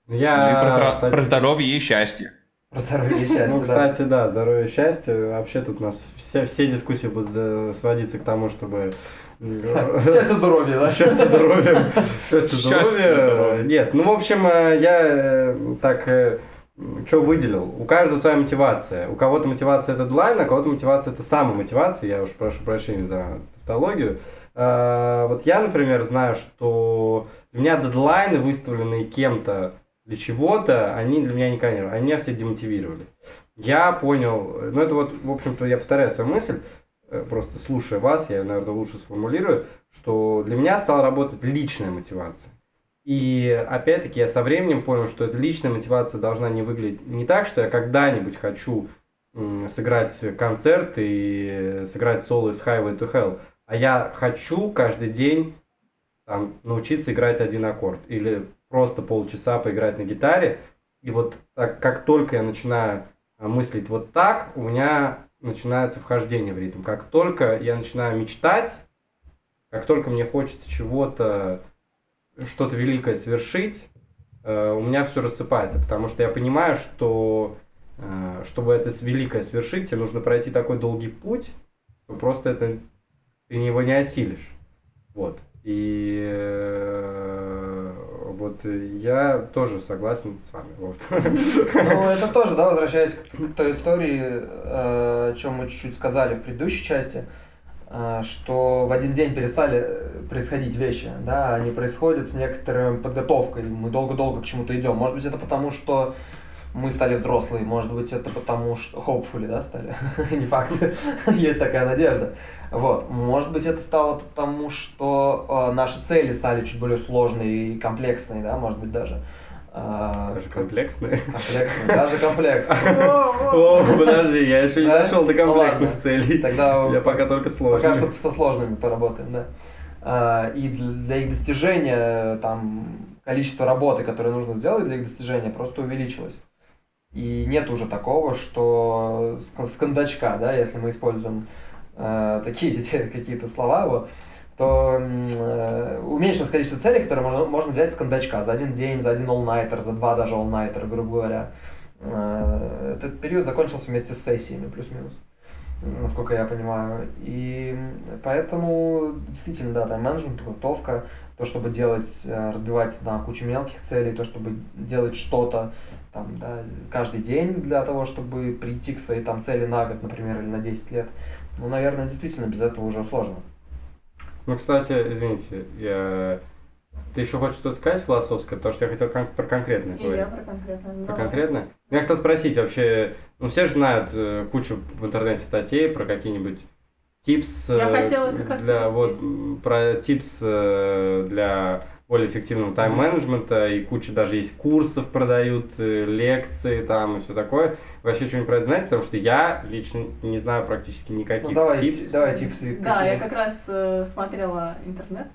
Ну и Я про, здра- так- про здоровье и счастье. Про здоровье и счастье, Ну, кстати, да, здоровье и счастье. Вообще тут у нас все, все дискуссии будут э, сводиться к тому, чтобы... э, Счастье, здоровье, да? Счастье, Счастье, здоровье. здоровье. Нет, ну, в общем, э, я э, так что выделил? У каждого своя мотивация. У кого-то мотивация это дедлайн, а у кого-то мотивация это самомотивация. Я уж прошу прощения за тавтологию. Э, Вот я, например, знаю, что для меня дедлайны, выставленные кем-то для чего-то, они для меня никогда не... Они меня все демотивировали. Я понял, ну это вот, в общем-то, я повторяю свою мысль, э, просто слушая вас, я, наверное, лучше сформулирую, что для меня стала работать личная мотивация. И опять-таки я со временем понял, что эта личная мотивация должна не выглядеть не так, что я когда-нибудь хочу сыграть концерт и сыграть соло из Highway to Hell, а я хочу каждый день там, научиться играть один аккорд или просто полчаса поиграть на гитаре. И вот так, как только я начинаю а, мыслить вот так, у меня начинается вхождение в ритм. Как только я начинаю мечтать, как только мне хочется чего-то, что-то великое совершить, э, у меня все рассыпается, потому что я понимаю, что э, чтобы это великое совершить, тебе нужно пройти такой долгий путь, что просто это ты его не осилишь. Вот. И э, вот я тоже согласен с вами. Вот. Ну, это тоже, да, возвращаясь к, той истории, э, о чем мы чуть-чуть сказали в предыдущей части, э, что в один день перестали э, происходить вещи, да, они происходят с некоторой подготовкой, мы долго-долго к чему-то идем. Может быть, это потому, что мы стали взрослые, может быть, это потому, что... Hopefully, да, стали? Не факт. Есть такая надежда. Вот. Может быть, это стало потому, что э, наши цели стали чуть более сложные и комплексные, да, может быть, даже. Э, Даже комплексные. Комплексные, даже комплексные. О, подожди, я еще не дошел до Ну комплексных целей. Тогда Я пока только сложный. Пока что со сложными поработаем, да. А, И для для их достижения там количество работы, которое нужно сделать для их достижения, просто увеличилось. И нет уже такого, что с кон- с кондачка, да, если мы используем э, такие какие-то слова, вот, то э, уменьшилось количество целей, которые можно, можно взять с кондачка за один день, за один all-nighter, за два даже all-nighter, грубо говоря. Э, Этот период закончился вместе с сессиями, плюс-минус, насколько я понимаю. И поэтому, действительно, да, тайм-менеджмент, подготовка, то, чтобы делать, э, разбивать на кучу мелких целей, то, чтобы делать что-то там, да, каждый день для того, чтобы прийти к своей там цели на год, например, или на 10 лет. Ну, наверное, действительно, без этого уже сложно. Ну, кстати, извините, я... ты еще хочешь что-то сказать философское? Потому что я хотел кон- про конкретное И говорить. я про конкретно. Про Давай. конкретное? Я хотел спросить вообще, ну все же знают э, кучу в интернете статей про какие-нибудь типс Я э, хотела как раз для вот про типс э, для более эффективного тайм-менеджмента и куча даже есть курсов продают, э, лекции там и все такое. Вы Вообще что-нибудь про это знаете? Потому что я лично не знаю практически никаких Ну, давай, типс. ти- давай типсы. Да, я как раз э, смотрела интернет.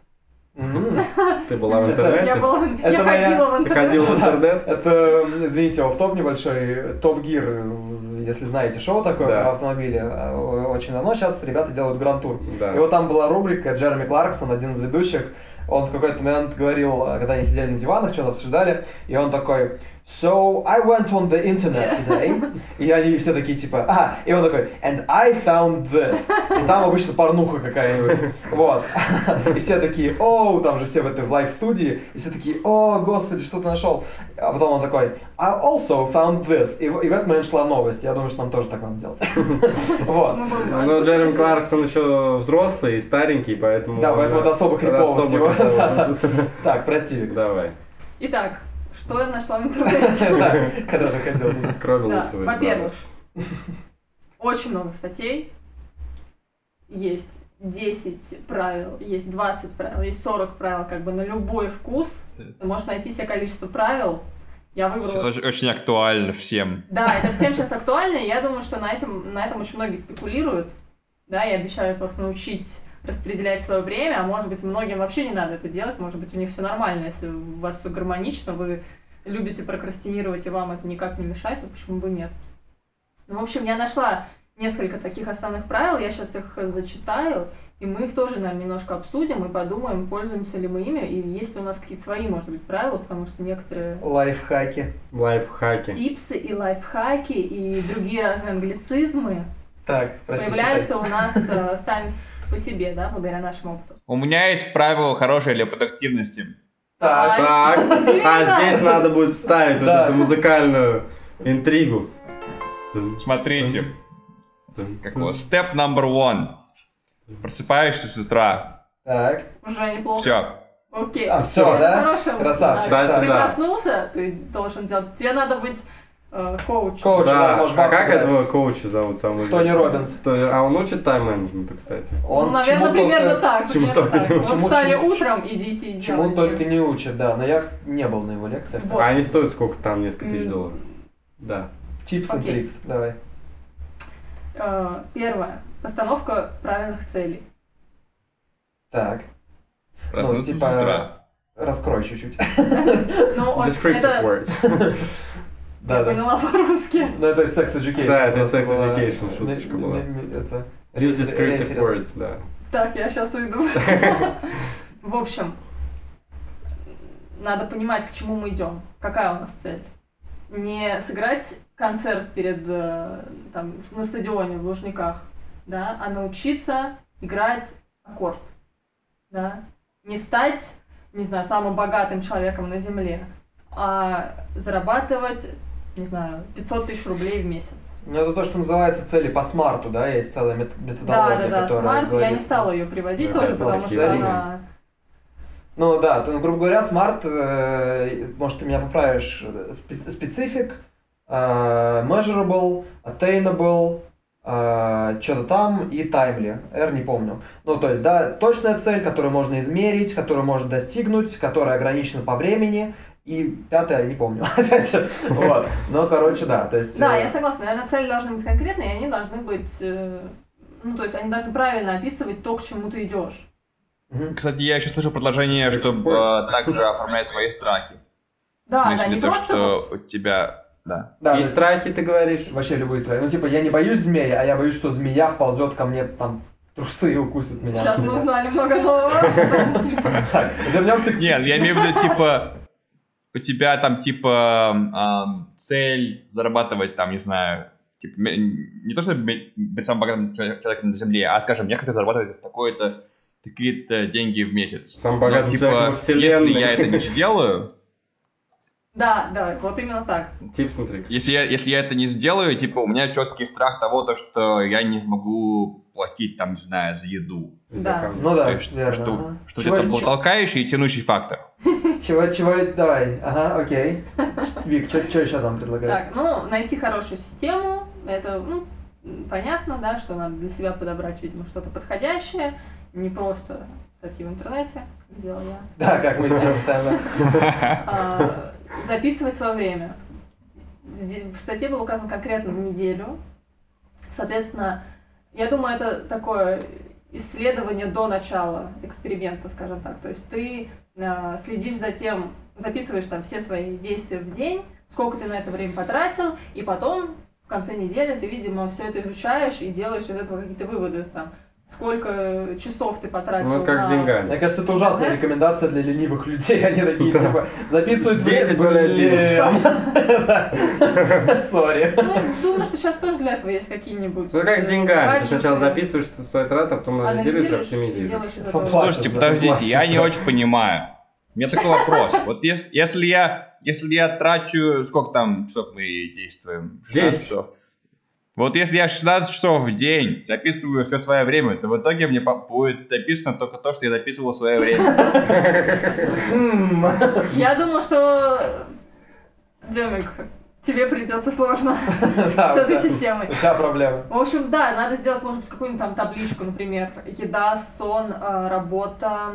Ты была в интернете? Я, была, в- ходила в Ты интернет. ходил в интернет? Это, извините, офф-топ небольшой, Топ Гир, если знаете, шоу такое Да. про автомобили, э, очень давно. Сейчас ребята делают гранд-тур. Да. И вот там была рубрика Джереми Кларксон, один из ведущих. Он в какой-то момент говорил, когда они сидели на диванах, что-то обсуждали, и он такой, So, I went on the internet today. И они все такие, типа, а, и он такой, and I found this. И там обычно порнуха какая-нибудь. Вот. И все такие, о, там же все в этой в лайв-студии, и все такие, о, господи, что ты нашел? А потом он такой, I also found this. И, в- и в этот момент шла новость. Я думаю, что нам тоже так надо делать. Вот. Будем Ну, Джереми это. Кларксон еще взрослый и старенький, поэтому... Да, поэтому это особо крипово всего. Так, прости, Вик. Давай. Итак, что я нашла в интернете? Да, когда ты ходил. Кроме Да, лысого. во-первых, очень много статей. Есть 10 правил, есть 20 правил, есть 40 правил, как бы на любой вкус. Ты можешь найти себе количество правил. Я Сейчас выбрала... очень, очень актуально всем. Да, это всем сейчас актуально, и я думаю, что на этом, на этом очень многие спекулируют. Да, и обещают вас научить распределять свое время, а может быть, многим вообще не надо это делать, может быть, у них все нормально, если у вас все гармонично, вы любите прокрастинировать, и вам это никак не мешает, то почему бы нет? Ну, в общем, я нашла несколько таких основных правил, я сейчас их зачитаю, и мы их тоже, наверное, немножко обсудим и подумаем, пользуемся ли мы ими, и есть ли у нас какие-то свои, может быть, правила, потому что некоторые Лайфхаки. Лайфхаки. Типсы и лайфхаки и другие разные англицизмы Так, прости, появляются у нас э, сами по себе, да, благодаря нашему опыту. У меня есть правило хорошее для продуктивности. Так, Так, а здесь надо будет вставить вот эту музыкальную интригу. Смотрите, как вот. Step number one. Просыпаешься с утра. так. Уже неплохо. Все. Окей. А, всё, да? Хорошая Красавчик, да. Ты Да. проснулся, ты должен делать. Тебе надо быть э, коучем. Коуч, да, Да, можешь а как брать. этого коуча зовут самого Тони. То- А он учит тайм-менеджменту, кстати. Он ну, наверное, чему примерно только- так. чему примерно только так. не Вот учит. встали утром, идите и Чему делайте. только не учат, да. Но я не был на его лекциях. Вот. А они стоят сколько там? Несколько тысяч М. долларов. Да. Типс и трикс, давай. Э, Первое. Постановка правильных целей. Так, Проснуться типа, раскрой чуть-чуть. Ну, Descriptive это... Да, Я да. поняла по-русски. Ну, это sex education. Да, это sex была. education шуточка была. Это... Use descriptive words, да. Так, я сейчас уйду. В общем, надо понимать, к чему мы идем. Какая у нас цель? Не сыграть концерт перед э, там, на стадионе в Лужниках, да, а научиться играть аккорд. Да? Не стать, не знаю, самым богатым человеком на Земле, а зарабатывать, не знаю, 500 тысяч рублей в месяц. Ну, это то, что называется цели по смарту, да, есть целая мет- Да, методология, да, да, которая SMART, я не говорит- стала ее приводить Ну, тоже, потому что она... Ну да, то, ну, грубо говоря, SMART, э, может, ты меня поправишь, спе- specific, э, measurable, attainable, э, что-то там и timely, R не помню. Ну, то есть, да, точная цель, которую можно измерить, которую можно достигнуть, которая ограничена по времени, и пятое, не помню, опять же, вот. Но, короче, да, то есть... Да, э, я согласна. Наверное, цели должны быть конкретные, и они должны быть... э, Ну, то есть они должны правильно описывать то, к чему ты идешь. Кстати, я еще слышу предложение, чтобы э, также оформлять свои страхи. Да, да, не то, просто... что у тебя... Да. Да, И страхи, ты говоришь? вообще любые страхи. Ну, типа, я не боюсь змеи, а я боюсь, что змея вползет ко мне там трусы укусят меня. Сейчас мы узнали много нового. Вернемся к Нет, я имею в виду, типа, у тебя там, типа, цель зарабатывать, там, не знаю, типа, не то, чтобы быть самым богатым человек- человеком на Земле, а, скажем, я хочу зарабатывать такое-то, такие-то деньги в месяц. Самым Но, богатым человеком во вселенной. если я это не сделаю, Да, да, вот именно так. Tricks. если я, если я это не сделаю, типа, у меня четкий страх того, то, что я не могу платить, там, не знаю, за еду. Да. Ну да, То есть, что, что это был чё- толкающий и тянущий фактор. Чего, чего, давай, ага, окей. Вик, что еще там предлагаешь? Так, ну, найти хорошую систему, это, ну, понятно, да, что надо для себя подобрать, видимо, что-то подходящее, не просто статьи в интернете, как делал я. Да, как мы сейчас ставим. А, записывать свое время. В статье было указано конкретно неделю. Соответственно, я думаю, это такое исследование до начала эксперимента, скажем так. То есть ты следишь за тем, записываешь там все свои действия в день, сколько ты на это время потратил, и потом в конце недели ты, видимо, все это изучаешь и делаешь из этого какие-то выводы там. Сколько часов ты потратил Ну, это как на... с деньгами. Мне кажется, это ужасная Интернет? рекомендация для ленивых людей. Они такие, Да. типа, записывают 10 блин. Да. Сори. Ну, думаю, что сейчас тоже для этого есть какие-нибудь... Ну, как с э, деньгами. Ты сначала записываешь свои траты, а потом анализируешь и оптимизируешь. Слушайте, подождите, я не очень понимаю. У меня такой вопрос. Вот ес- если я, если я трачу, сколько там часов мы действуем? 16 Десять. часов. Вот если я 16 часов в день записываю все свое время, то в итоге мне будет записано только то, что я записывал в свое время. М. Я думаю, что Демик, тебе придется сложно с этой системой. У тебя проблемы. В общем, да, надо сделать, может быть, какую-нибудь там табличку, например, еда, сон, э, работа,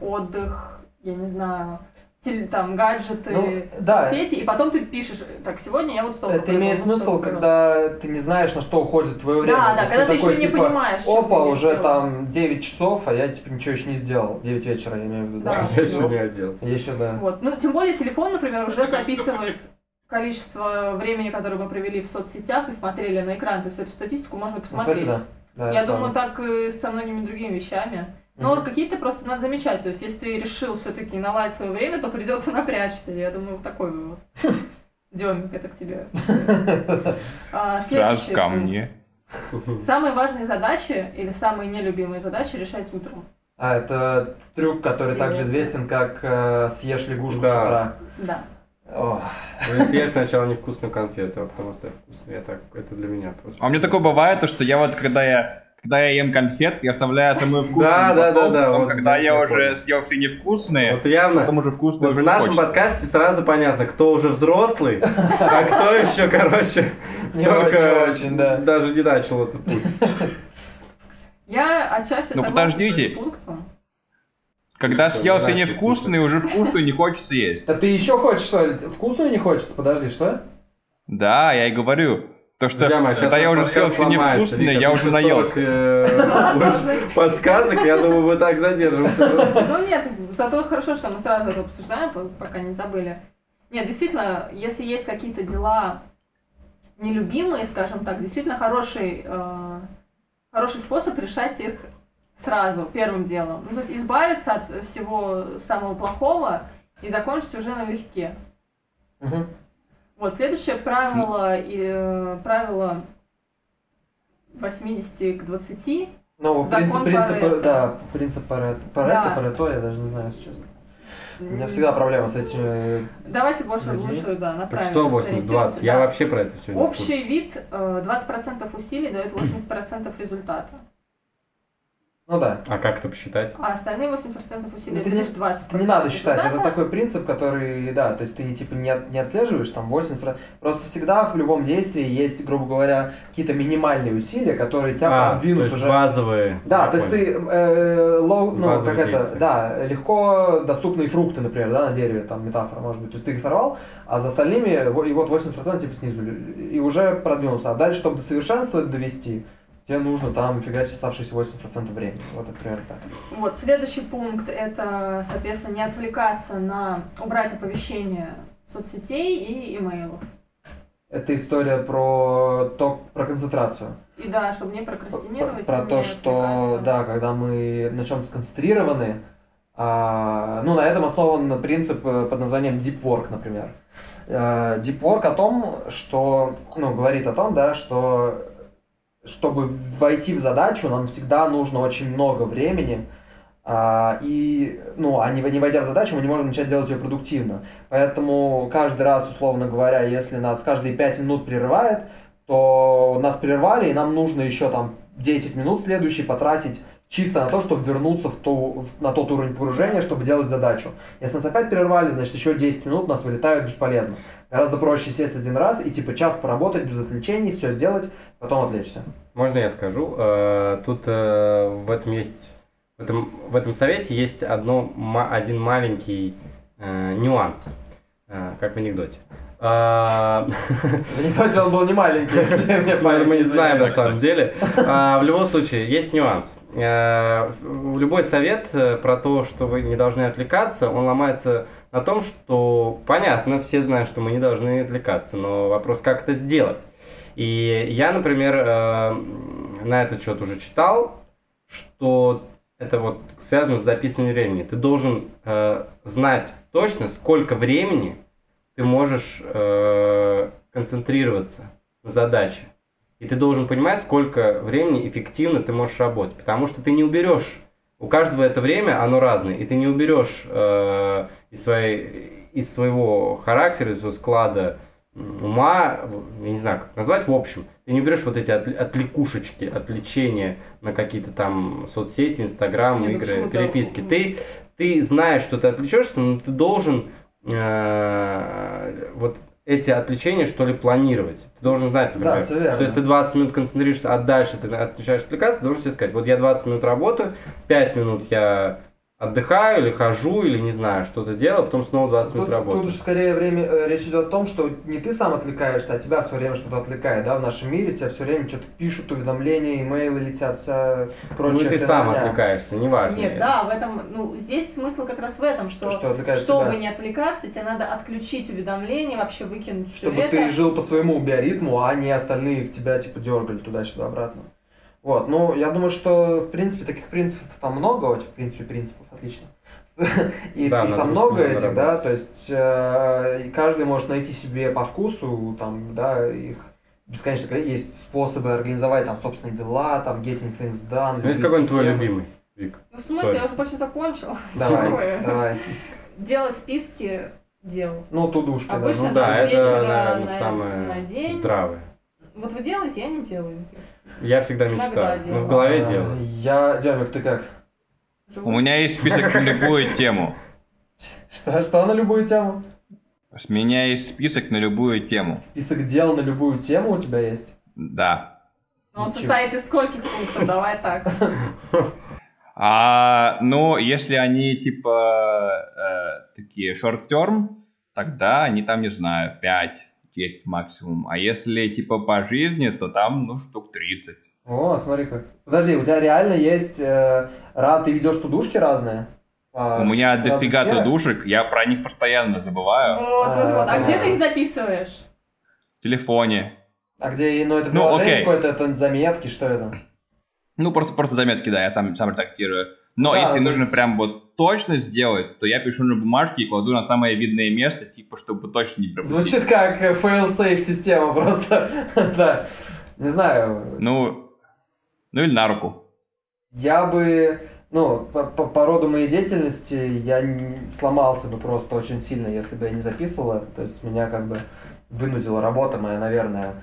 отдых, я не знаю, теле- там гаджеты, Ну, да. соцсети, и потом ты пишешь, так, сегодня я вот столько Это имеет смысл, столько провел». когда ты не знаешь, на что уходит твое время. Да, да, когда ты такой, еще не типа, понимаешь, Опа, ты уже делал. там 9 часов, а я типа ничего еще не сделал. 9 вечера, я имею в виду. Да. Я еще не оделся. Еще, да. Вот. Ну, тем более телефон, например, уже записывает количество времени, которое мы провели в соцсетях и смотрели на экран. То есть эту статистику можно Ну, посмотреть. кстати, да. Да, Я думаю, правда. так и со многими другими вещами. Но вот какие-то просто надо замечать. То есть, если ты решил все-таки наладить свое время, то придется напрячься. Я думаю, вот такой вывод. Демик, это к тебе. А, Сразу следующий ко мне. Самые важные задачи или самые нелюбимые задачи решать утром. А, это трюк, который также известен, как э, съешь лягушку Да. с утра. Да. Ох. Ну, съешь сначала невкусную конфету, а потом оставь вкусную. Я так, это для меня просто. А у меня такое бывает, то, что я вот, когда я когда я ем конфет, я оставляю самую вкусную. Да, да, да, да, потом, вот когда я уже съел все невкусные, Вот явно, потом уже вкусные вот в уже нашем хочется. подкасте сразу понятно, кто уже взрослый, а кто еще, короче, только очень, да. даже не начал этот путь. Я отчасти Ну, подождите. Когда съел все невкусные, уже вкусную не хочется есть. А ты еще хочешь, что ли? Вкусную не хочется? Подожди, что? Да, я и говорю. То, что когда сейчас я уже съел все Вика, я уже наел. 340, э, подсказок, я думаю, мы так задержимся. Ну нет, зато хорошо, что мы сразу это обсуждаем, по- пока не забыли. Нет, действительно, если есть какие-то дела нелюбимые, скажем так, действительно хороший, э, хороший способ решать их сразу, первым делом. Ну, то есть избавиться от всего самого плохого и закончить уже налегке. Мгм. Вот, следующее правило, и, э, правило 80 к 20. Ну, Закон принцип, принцип, Парето. да, принцип Парето. Парето, Да. Парето, я даже не знаю, если честно. У меня всегда проблема с этим. Давайте больше, Людьми. больше, да, на Так что 80-20? сориентироваться, Я да. вообще про это все не Общий вид э, 20% усилий дает 80% результата, Ну да. А как это посчитать? а остальные 80% усилий Это это не- лишь 20%. Не надо считать, это такой принцип, который, да, то есть ты типа не, от- не отслеживаешь там 80%, просто всегда в любом действии есть, грубо говоря, какие-то минимальные усилия, которые тебя А, то продвинут есть уже. базовые. Да, то есть ты э, low, ну, Базовые как это, действия. да, легко доступные фрукты, например, да, на дереве, там метафора может быть. То есть ты их сорвал, а за остальными, и вот 80% типа снизу, и уже продвинулся. А дальше, чтобы до совершенства это довести, тебе нужно там фигачить оставшиеся 80% времени. Вот это примерно так. Вот, следующий пункт это, соответственно, не отвлекаться на убрать оповещения соцсетей и имейлов. Это история про то, про концентрацию. И да, чтобы не прокрастинировать. Про, и то, что, да, когда мы на чем-то сконцентрированы, а, ну, на этом основан принцип э, под названием Deep Work, например. Э, Deep Work о том, что, ну, говорит о том, да, что чтобы войти в задачу, нам всегда нужно очень много времени, а, и, ну, а не, не войдя в задачу, мы не можем начать делать ее продуктивно. Поэтому каждый раз, условно говоря, если нас каждые 5 минут прерывает, то нас прервали, и нам нужно еще там 10 минут следующий потратить чисто на то, чтобы вернуться в ту, в- на тот уровень погружения, чтобы делать задачу. Если нас опять прервали, значит еще 10 минут нас вылетают бесполезно. Гораздо проще сесть один раз и типа час поработать без отвлечений, все сделать, потом отвлечься. Можно я скажу? Э, Тут э, в этом есть, в этом, в этом совете есть одно, один маленький э, нюанс, как в анекдоте. Анекдоте он был не маленький, если мне Мы не знаем на самом деле. В любом случае, есть нюанс. Любой совет про то, что вы не должны отвлекаться, он ломается на том, что понятно, все знают, что мы не должны отвлекаться, но вопрос, как это сделать. И я, например, э, на этот счет уже читал, что это вот связано с записыванием времени. Ты должен э, знать точно, сколько времени ты можешь э, концентрироваться на задаче. И ты должен понимать, сколько времени эффективно ты можешь работать. Потому что ты не уберешь. У каждого это время, оно разное. И ты не уберешь э, из, своей, из своего характера, из своего склада ума, я не знаю, как назвать, в общем, ты не уберешь вот эти отвл- отвлекушечки, отвлечения на какие-то там соцсети, инстаграм, Нет, игры, переписки. Ты, ты знаешь, что ты отвлечешься, но ты должен э, вот эти отвлечения, что ли, планировать. Ты должен знать, например, Да, верно. что если ты 20 минут концентрируешься, а дальше ты отвечаешь отвлекаться, ты должен себе сказать, вот я 20 минут работаю, 5 минут я отдыхаю или хожу, или не знаю, что-то делаю, потом снова 20 минут работаю. тут же скорее время, э, речь идет о том, что не ты сам отвлекаешься, а тебя все время что-то отвлекает, да, в нашем мире тебя все время что-то пишут, уведомления, имейлы летят, вся ну прочая и ты сам херня. отвлекаешься, неважно. Нет, да, в этом, ну, здесь смысл как раз в этом, что, Что чтобы тебя. не отвлекаться, тебе надо отключить уведомления, вообще выкинуть все Чтобы это. ты жил по своему биоритму, а не остальные тебя типа дергали туда-сюда обратно. Вот, ну, я думаю, что, в принципе, таких принципов там много, в принципе, принципов, отлично. И Да, их там много этих, да, то есть э, каждый может найти себе по вкусу, там, да, их бесконечно есть способы организовать там собственные дела, там, getting things done. Ну, есть какой-нибудь твой любимый, Вик? Ну, в смысле, Sorry. я уже почти закончила. Давай, давай. Делать списки дел. Ну, тудушки, да. Обычно Ну да, это, вечера наверное, на- самое на день. здравое. Вот вы делаете, я не делаю. Я всегда Иногда мечтаю, но делаю. в голове А, делаю. Я, Демик, ты как? Живу. У меня есть список на любую тему. Что, что на любую тему? У меня есть список на любую тему. Список дел на любую тему у тебя есть? Да. Но он Ничего. состоит из скольких пунктов? Давай так. А, ну, если они типа э, такие шорт-терм, тогда они там, не знаю, 5-10 максимум. А если типа по жизни, то там, ну, штук 30. О, смотри как. Подожди, у тебя реально есть... Э, раз ты ведешь тудушки разные? А, У меня дофига тудушек, я про них постоянно забываю. Вот, вот, вот. А где ты их записываешь? В телефоне. А где, ну это Ну, приложение окей. какое-то, это заметки, что это? Ну, просто, просто заметки, да, я сам, сам редактирую. Но Да, если нужно есть- прям вот точно сделать, то я пишу на бумажке и кладу на самое видное место, типа, чтобы точно не пропустить. Звучит как э, fail-safe система просто. да. Не знаю, Ну, ну или на руку. я бы... Ну, по, по- по роду моей деятельности я не- сломался бы просто очень сильно, если бы я не записывал это. То есть меня как бы вынудила работа моя, наверное,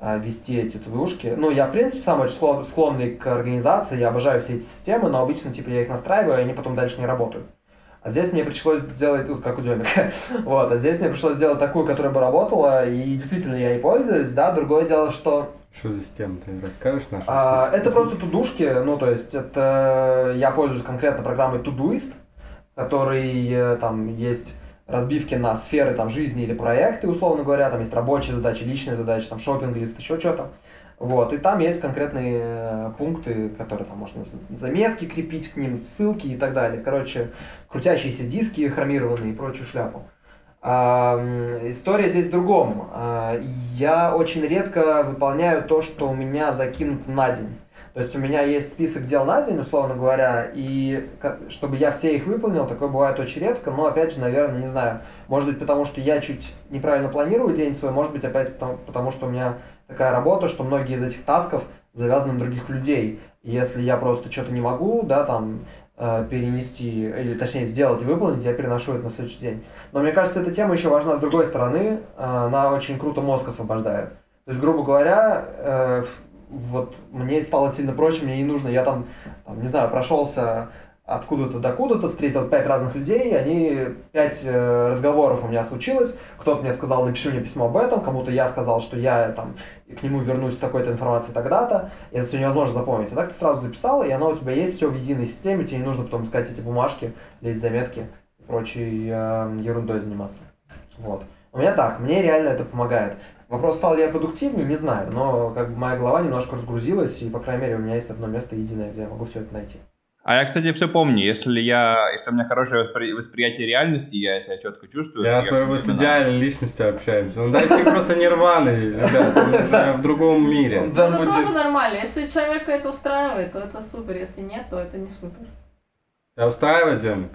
вести эти тудушки. Ну, я, в принципе, сам очень склон- склонный к организации, я обожаю все эти системы, но обычно, типа, я их настраиваю, и они потом дальше не работают. А здесь мне пришлось сделать, как у Демика, вот, а здесь мне пришлось сделать такую, которая бы работала, и действительно я ей пользуюсь, да, другое дело, что Что за система, ты расскажешь нашим а, это просто тудушки, ну, то есть, это я пользуюсь конкретно программой Todoist, в которой э, там есть разбивки на сферы там жизни или проекты, условно говоря, там есть рабочие задачи, личные задачи, там шопинг лист, еще что-то. Вот, и там есть конкретные э, пункты, которые там можно заметки крепить к ним, ссылки и так далее. Короче, крутящиеся диски хромированные и прочую шляпу. А, история здесь в другом. А, я очень редко выполняю то, что у меня закинуто на день. То есть у меня есть список дел на день, условно говоря, и чтобы я все их выполнил, такое бывает очень редко, но опять же, наверное, не знаю, может быть потому, что я чуть неправильно планирую день свой, может быть опять потому, потому что у меня такая работа, что многие из этих тасков завязаны на других людей. Если я просто что-то не могу, да, там, э, перенести, или точнее сделать и выполнить, я переношу это на следующий день. Но мне кажется, эта тема еще важна с другой стороны, э, она очень круто мозг освобождает. То есть, грубо говоря, э, вот мне стало сильно проще, мне не нужно, я там, там не знаю, прошелся откуда-то до куда-то, встретил пять разных людей, они пять э, разговоров у меня случилось, кто-то мне сказал, напиши мне письмо об этом, кому-то я сказал, что я там к нему вернусь с такой-то информацией тогда-то, и это все невозможно запомнить. А так ты сразу записал, и оно у тебя есть все в единой системе, тебе не нужно потом искать эти бумажки, лезть заметки и прочей э, ерундой заниматься. Вот. У меня так, мне реально это помогает. Вопрос, стал ли я продуктивнее, не знаю, но как бы моя голова немножко разгрузилась, и, по крайней мере, у меня есть одно место единое, где я могу все это найти. А я, кстати, все помню. Если я, если у меня хорошее воспри... восприятие реальности, я себя четко чувствую. Я, смотрю, мы с идеальной личностью общаемся. Ну, дайте просто нирваны, ребят, в другом мире. Это тоже нормально. Если человека это устраивает, то это супер. Если нет, то это не супер. Тебя устраивает, Демик?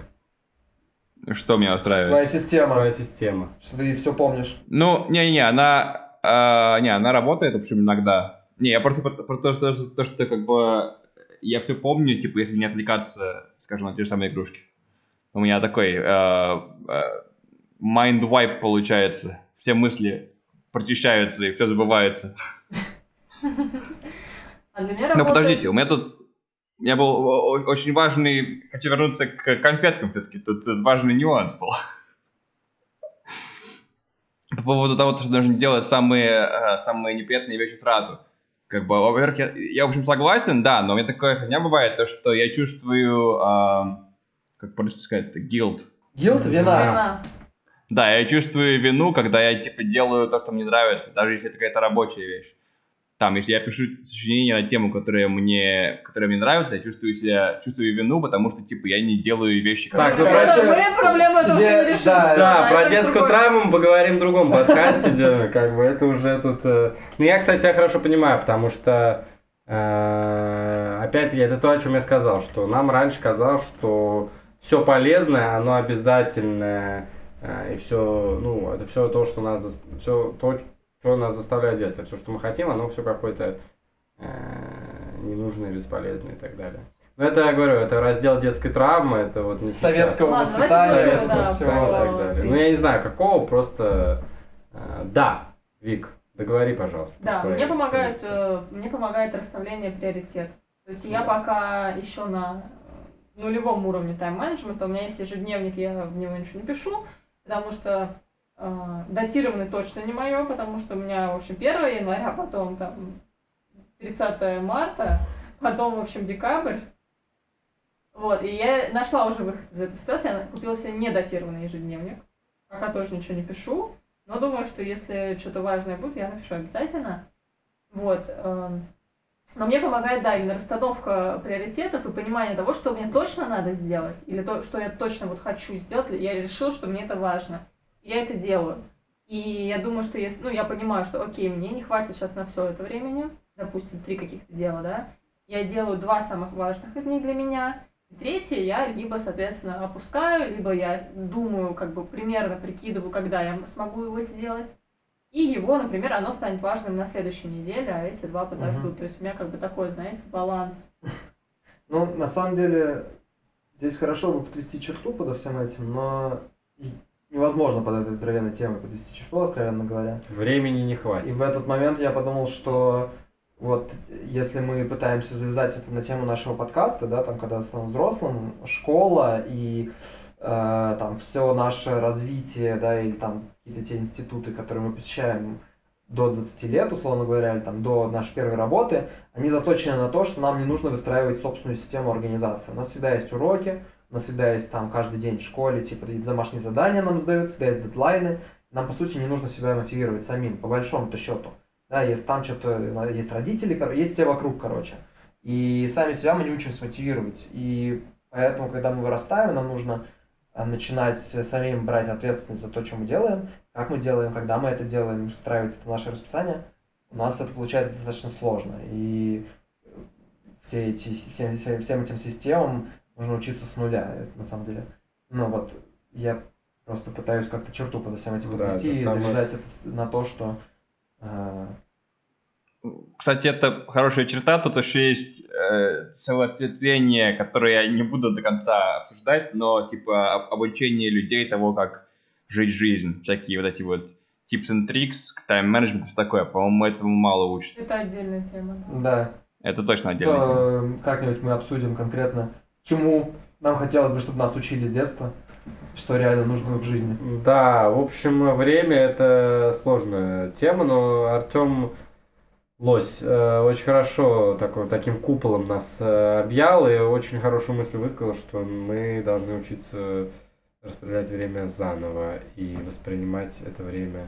Что меня устраивает? Твоя система. Твоя система. Что ты все помнишь. Ну, не-не, она а, не, она работает, в общем, иногда. Не, я просто про, про то, что, то, что как бы я все помню, типа, если не отвлекаться, скажем, на те же самые игрушки. У меня такой э, э, mind wipe получается. Все мысли прочищаются и все забывается. А Ну, подождите, у меня тут... У меня был очень важный... Хочу вернуться к конфеткам все-таки. Тут важный нюанс был поводу того, что нужно делать самые, э, самые неприятные вещи сразу. Как бы, во-первых, я, я, в общем, согласен, да, но у меня такое фигня бывает, то, что я чувствую, э, как по-русски сказать, guilt. Guilt? Вина. Вина. Да, я чувствую вину, когда я, типа, делаю то, что мне нравится, даже если это какая-то рабочая вещь там, если я пишу сочинение на тему, которая мне, которая мне нравится, я чувствую себя, чувствую вину, потому что, типа, я не делаю вещи, Так, ну, про... Мы проблему эту уже не решили. Да, да, про детскую травму мы поговорим в другом подкасте, как бы это уже тут... Э, ну, я, кстати, тебя хорошо понимаю, потому что, э, опять-таки, это то, о чем я сказал, что нам раньше казалось, что все полезное, оно обязательное, э, и все, ну, это все то, что нас, все то, что нас заставляет делать. А все, что мы хотим, оно все какое-то э, ненужное, бесполезное и так далее. Но это, я говорю, это раздел детской травмы, это вот не Советского Ладно, воспитания, советского да, всего и так далее. Ну, я не знаю, какого, просто... Э, да, Вик, договори, пожалуйста. Да, мне помогает, э, мне помогает расставление приоритетов. То есть я пока еще на нулевом уровне тайм-менеджмента, у меня есть ежедневник, я в него ничего не пишу, потому что датированный точно не мое, потому что у меня, в общем, 1 января, потом там 30 марта, потом, в общем, декабрь. Вот, и я нашла уже выход из этой ситуации, я купила себе недатированный ежедневник. Пока тоже ничего не пишу, но думаю, что если что-то важное будет, я напишу обязательно. Вот. Эм, но мне помогает, да, именно расстановка приоритетов и понимание того, что мне точно надо сделать, или то, что я точно вот хочу сделать, я решил, что мне это важно я это делаю. И я думаю, что если, ну, я понимаю, что, окей, мне не хватит сейчас на все это времени, допустим, три каких-то дела, да, я делаю два самых важных из них для меня, третье я либо, соответственно, опускаю, либо я думаю, как бы примерно прикидываю, когда я смогу его сделать, и его, например, оно станет важным на следующей неделе, а эти два подождут. Угу. То есть у меня как бы такой, знаете, баланс. Ну, на самом деле, здесь хорошо бы подвести черту под всем этим, но невозможно под этой здоровенной темой подвести число, откровенно говоря. Времени не хватит. И в этот момент я подумал, что вот если мы пытаемся завязать это на тему нашего подкаста, да, там, когда стану взрослым, школа и э, там все наше развитие, да, или там какие-то те институты, которые мы посещаем до 20 лет, условно говоря, или там до нашей первой работы, они заточены на то, что нам не нужно выстраивать собственную систему организации. У нас всегда есть уроки, у нас там каждый день в школе, типа домашние задания нам сдают, всегда есть дедлайны. Нам, по сути, не нужно себя мотивировать самим, по большому-то счету. Да, есть там что-то, есть родители, есть все вокруг, короче. И сами себя мы не учимся мотивировать. И поэтому, когда мы вырастаем, нам нужно а, начинать самим брать ответственность за то, что мы делаем, как мы делаем, когда мы это делаем, встраивать это в наше расписание, у нас это получается достаточно сложно. И все эти, всем, всем этим системам нужно учиться с нуля, это на самом деле. Ну вот, я просто пытаюсь как-то черту под всем этим Да, подвести это и самое- завязать это на то, что э, Кстати, это хорошая черта, тут еще есть э, целое ответвление, которое я не буду до конца обсуждать, но типа об- обучение людей того, как жить жизнь, всякие вот эти вот tips and tricks, тайм-менеджмент и все такое. По-моему, этому мало учат. Это отдельная тема. да. да, Это точно отдельная тема. то, э, как-нибудь мы обсудим конкретно, чему нам хотелось бы, чтобы нас учили с детства, что реально нужно в жизни. Да, в общем, время это сложная тема, но Артем Лось э, очень хорошо такой, таким куполом нас э, объял и очень хорошую мысль высказал, что мы должны учиться распределять время заново и воспринимать это время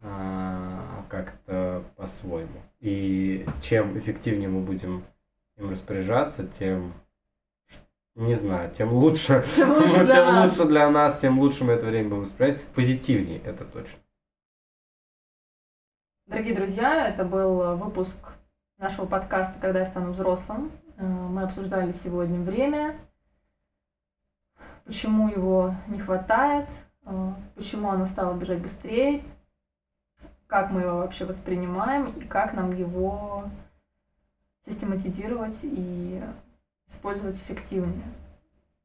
а, как-то по-своему. И чем эффективнее мы будем им распоряжаться, тем не знаю, тем лучше, Тем лучше для тем нас. лучше для нас, тем лучше мы это время будем воспринимать. Позитивнее, это точно. Дорогие друзья, это был выпуск нашего подкаста «Когда я стану взрослым». Э, Мы обсуждали сегодня время, почему его не хватает, э, почему оно стало бежать быстрее, как мы его вообще воспринимаем и как нам его систематизировать и использовать эффективнее.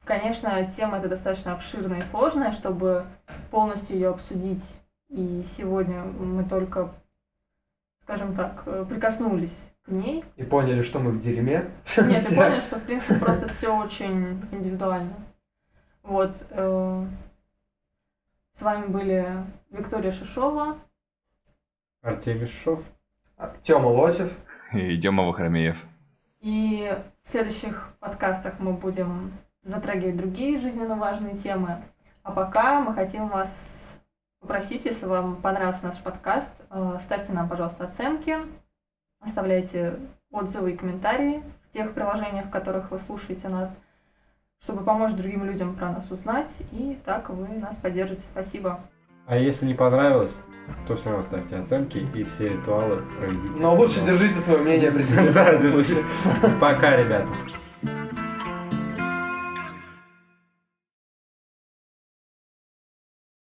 Конечно, тема эта достаточно обширная и сложная, чтобы полностью ее обсудить. И сегодня мы только скажем так, э, прикоснулись к ней. И поняли, что мы в дерьме. Нет, Все. ты понял, что в принципе просто все очень индивидуально. Вот. э, С вами были Виктория Шишова. Артемий Шов. Тёма Лосев. И Дема Вахромеев. И в следующих подкастах мы будем затрагивать другие жизненно важные темы. А пока мы хотим вас попросить, если вам понравился наш подкаст, э, ставьте нам, пожалуйста, оценки, оставляйте отзывы и комментарии в тех приложениях, в которых вы слушаете нас, чтобы помочь другим людям про нас узнать, и так вы нас поддержите. Спасибо. А если не понравилось, то все равно ставьте оценки и все ритуалы проведите. Но лучше держите свое мнение при себе. Да, держите. Пока, ребята.